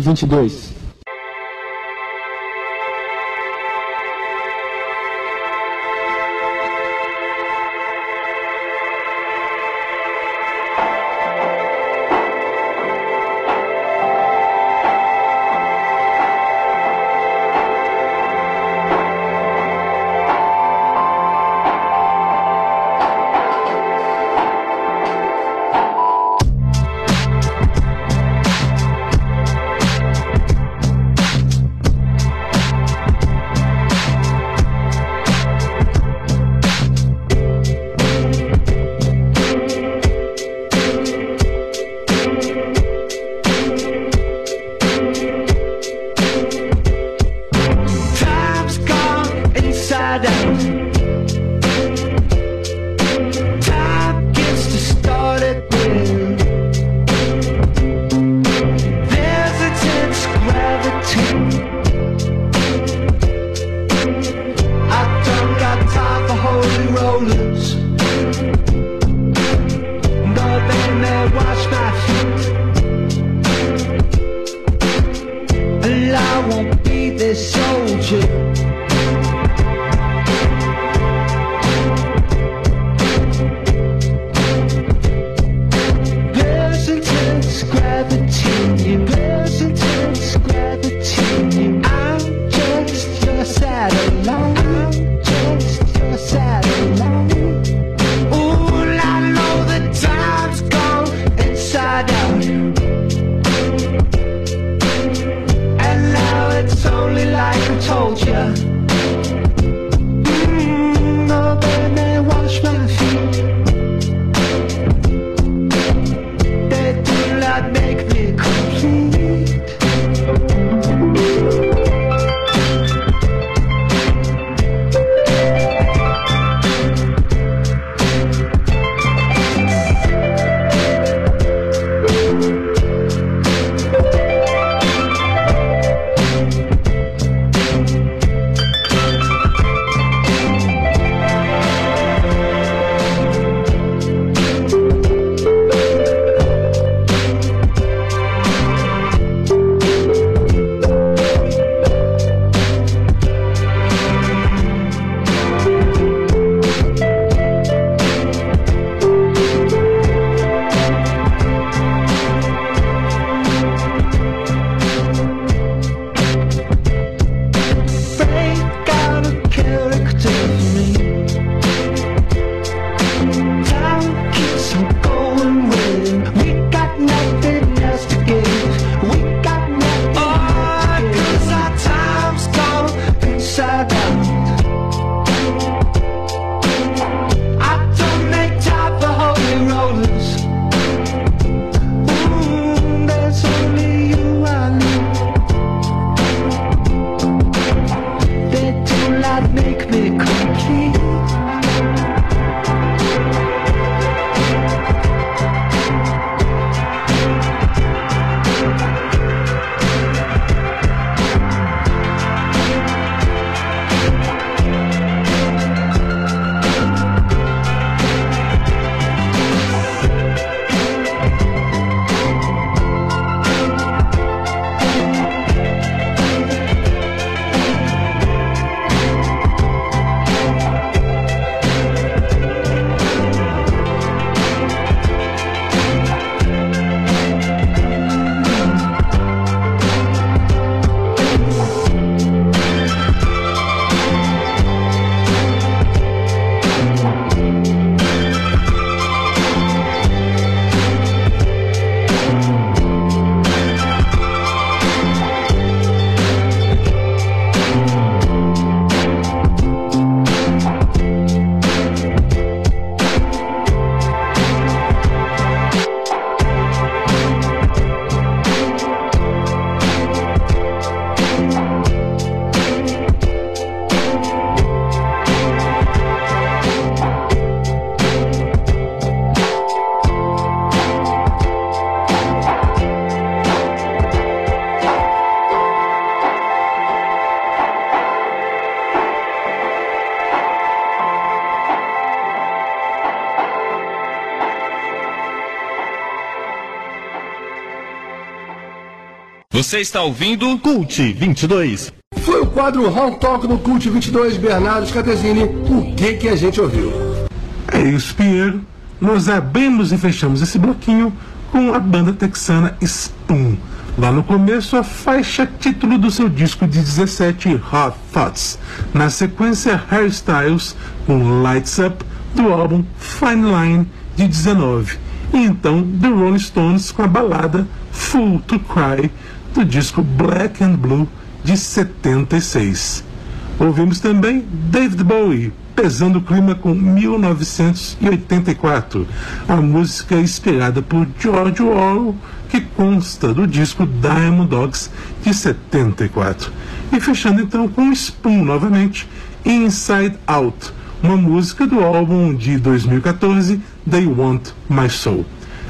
22. Você está ouvindo Cult 22. Foi o quadro Hong Talk no Cult 22, Bernardo Scatesini. O que que a gente ouviu? É isso, Pinheiro. Nós abrimos e fechamos esse bloquinho com a banda texana Spoon. Lá no começo, a faixa título do seu disco de 17, Hot Thoughts. Na sequência, Hairstyles com Lights Up, do álbum Fine Line, de 19. E então, The Rolling Stones com a balada Full to Cry, do disco Black and Blue, de 76. Ouvimos também David Bowie, pesando o clima com 1984, a música inspirada por George Orwell, que consta do disco Diamond Dogs de 74. E fechando então com Spoon novamente, Inside Out, uma música do álbum de 2014, They Want My Soul.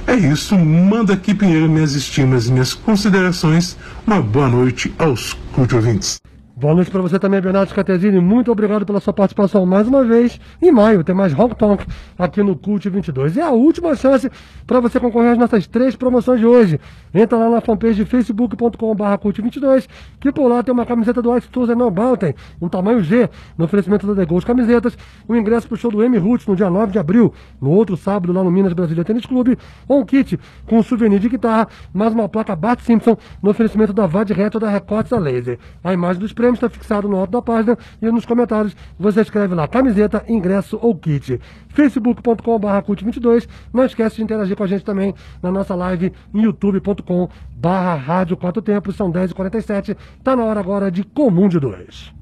É isso, manda aqui Pinheiro minhas estimas minhas considerações. Uma boa noite aos culto ouvintes. Boa noite para você também, Bernardo Scatesini. Muito obrigado pela sua participação mais uma vez. Em maio tem mais Rock Talk aqui no Cult 22. E é a última chance para você concorrer às nossas três promoções de hoje. Entra lá na fanpage facebook.com.br Cult22, que por lá tem uma camiseta do Ice Tools No Mountain, um tamanho G, no oferecimento da The Ghost Camisetas, o ingresso para o show do M Roots no dia 9 de abril, no outro sábado lá no Minas Brasília Tênis Clube, um kit com um souvenir de guitarra, mais uma placa Bart Simpson no oferecimento da VAD Retro da Recortes a Laser. A imagem dos prêmios está fixada no alto da página e nos comentários você escreve lá camiseta, ingresso ou kit. facebook.com.br cult22. Não esquece de interagir com a gente também na nossa live em youtube.com barra rádio quatro tempos, são 10h47. Tá na hora agora de Comum de Dois.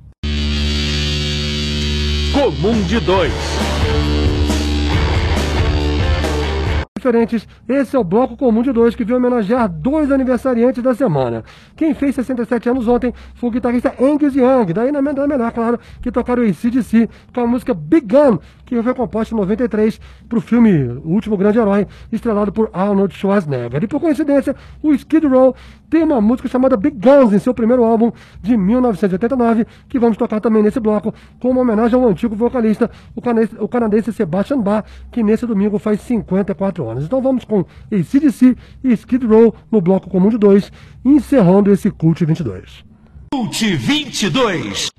Comum de 2. Diferentes, esse é o Bloco Comum de Dois, que veio homenagear dois aniversariantes da semana. Quem fez 67 anos ontem foi o guitarrista Angus Young, daí na menor claro, que tocaram o ACDC com a música Big Gun, que foi composta em 93 para o filme O Último Grande Herói, estrelado por Arnold Schwarzenegger. E por coincidência, o Skid Row tem uma música chamada Big Guns em seu primeiro álbum de 1989, que vamos tocar também nesse bloco, com uma homenagem ao antigo vocalista, o canadense, o canadense Sebastian Bach, que nesse domingo faz 54 anos. Então vamos com ACDC e Skid Row no bloco comum de dois, encerrando esse Cult 22. Cult 22.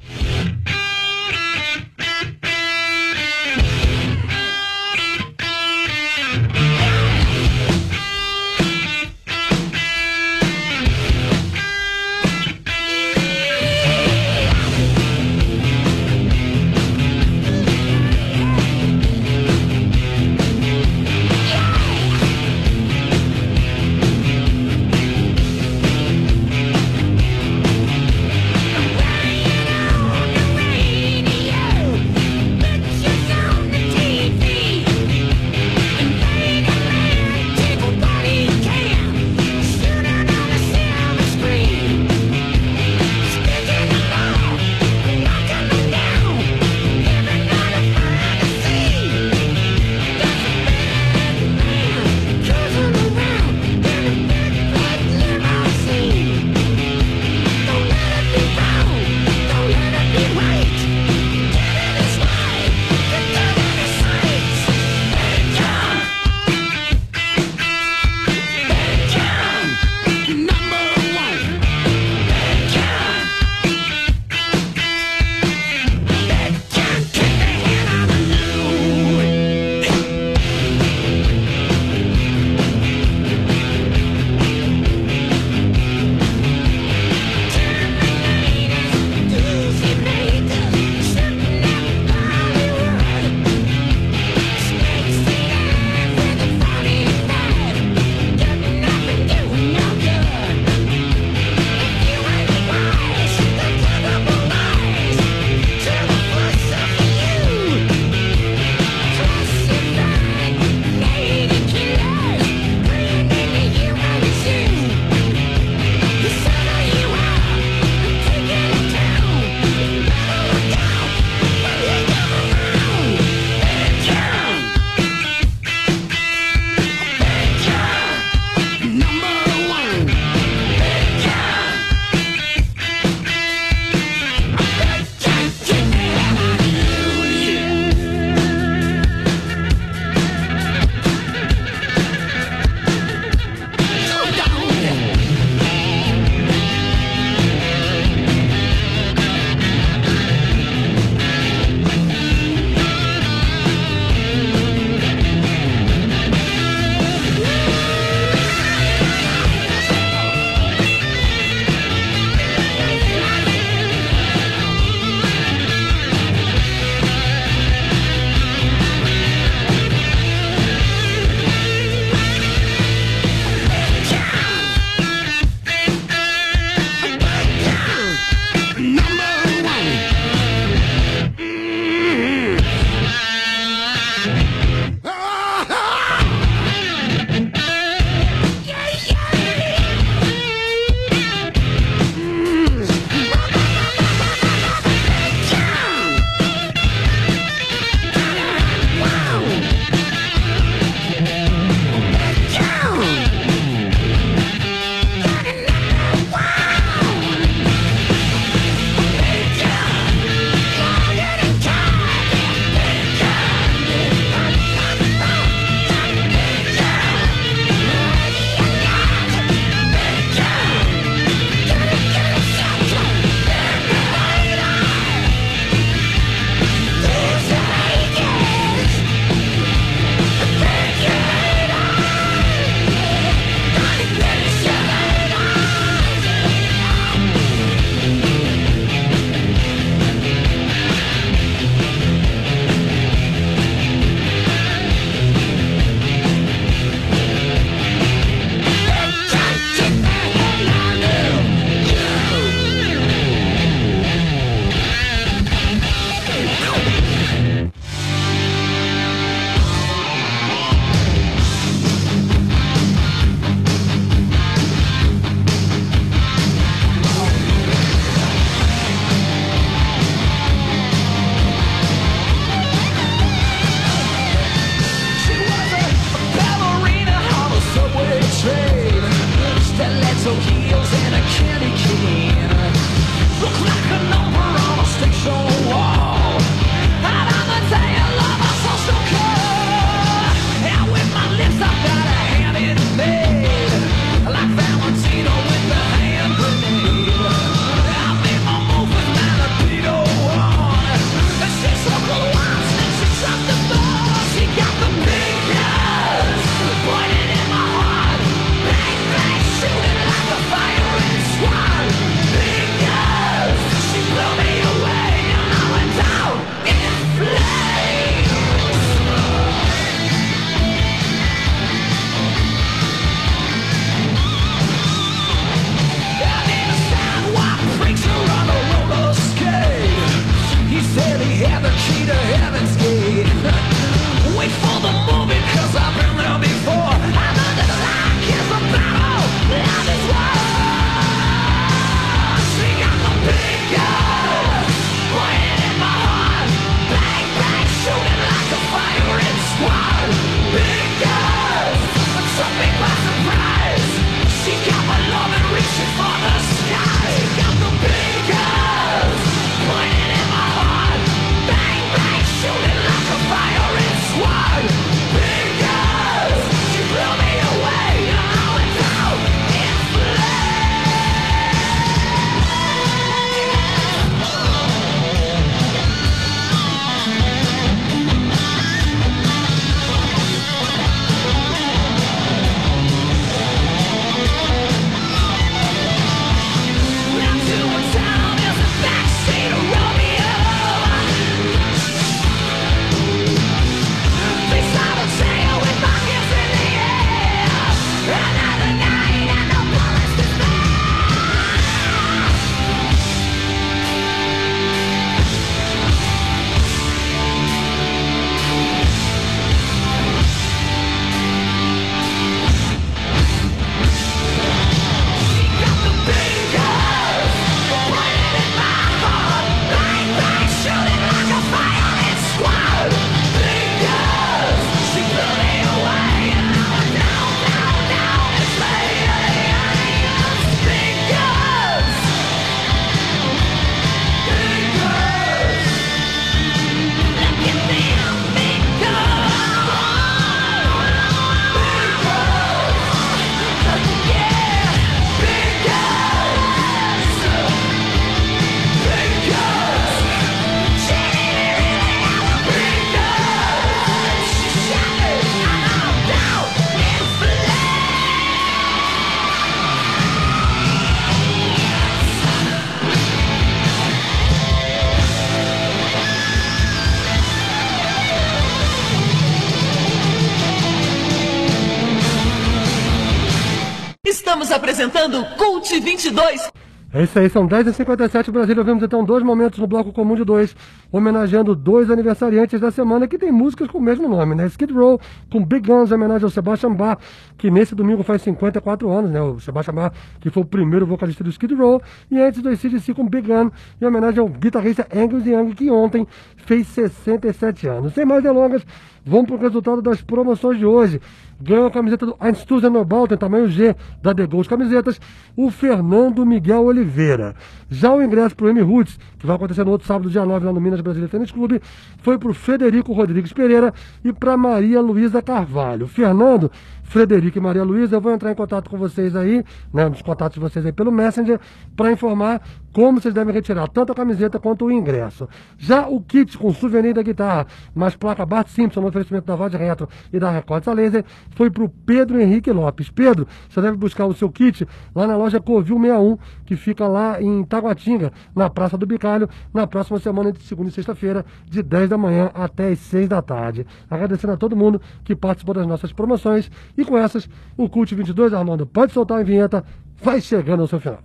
Apresentando Cult 22. É isso aí, são 10h57 Brasília. Ouvimos então dois momentos no bloco comum de dois, homenageando dois aniversariantes da semana que tem músicas com o mesmo nome, né? Skid Row com Big Guns, em homenagem ao Sebastian Bach, que nesse domingo faz 54 anos, né? O Sebastian Bach, que foi o primeiro vocalista do Skid Row, e antes do ACDC com Big Gun, em homenagem ao guitarrista Angus Young, que ontem fez 67 anos. Sem mais delongas, vamos para o resultado das promoções de hoje. Ganhou a camiseta do Einstürzner Nobal, tem tamanho G, da The Ghost Camisetas, o Fernando Miguel Oliveira. Já o ingresso para o M Roots, que vai acontecer no outro sábado, dia 9, lá no Minas Brasília Tênis Clube, foi para o Frederico Rodrigues Pereira e para Maria Luísa Carvalho. O Fernando, Frederico e Maria Luísa, eu vou entrar em contato com vocês aí, né, nos contatos de vocês aí pelo Messenger, para informar como vocês devem retirar tanto a camiseta quanto o ingresso. Já o kit com souvenir da guitarra, mais placa Bart Simpson no oferecimento da Voz Retro e da Records a Laser, foi para o Pedro Henrique Lopes. Pedro, você deve buscar o seu kit lá na loja Covil 61, que fica lá em Taguatinga, na Praça do Bicalho, na próxima semana, entre segunda e sexta-feira, de 10 da manhã até as 6 da tarde. Agradecendo a todo mundo que participou das nossas promoções. E com essas, o Cult 22, Armando, pode soltar a vinheta, vai chegando ao seu final.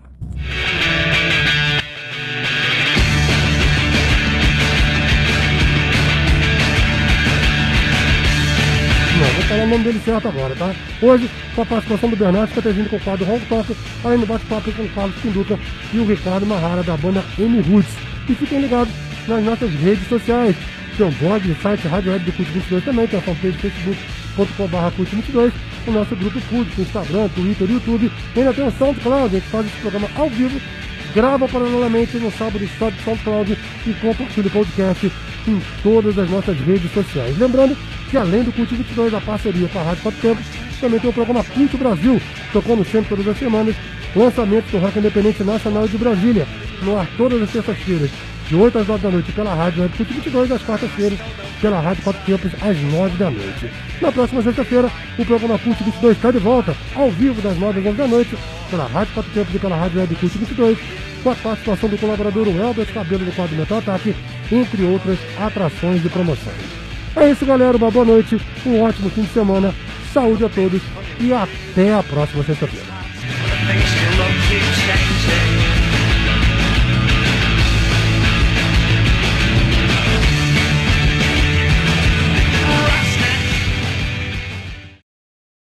Vou falar o nome dele certo agora, tá? Hoje, com a participação do Bernardo, vindo com o quadro Hong Talk, além do bate-papo com o Carlos Pinduca e o Ricardo Mahara, da banda M Roots. E fiquem ligados nas nossas redes sociais. Tem um blog, site Rádio Web do Cult 22 também, tem a fanpage facebook.com.br 22, o nosso grupo Cult, Instagram, Twitter, YouTube. E ainda tem o SoundCloud, a gente faz esse programa ao vivo grava paralelamente no sábado sobe SoundCloud e compartilha o podcast em todas as nossas redes sociais. Lembrando que além do Cult 22, a parceria com a Rádio Quatro Tempos, também tem o programa Cult Brasil, tocando sempre todas as semanas, lançamentos do rock independente nacional de Brasília, no ar todas as terças-feiras, de 8 às 9 da noite pela Rádio Web Cult 22, às quartas-feiras pela Rádio Quatro Tempos, às 9 da noite. Na próxima sexta-feira, o programa Cult 22 está de volta, ao vivo das 9 às 11 da noite, pela Rádio Quatro Tempos e pela Rádio Web Cult 22, com a participação do colaborador Elber Cabelo do quadro Metal Ataque, entre outras atrações e promoções. É isso, galera. Uma boa noite, um ótimo fim de semana, saúde a todos e até a próxima sexta-feira.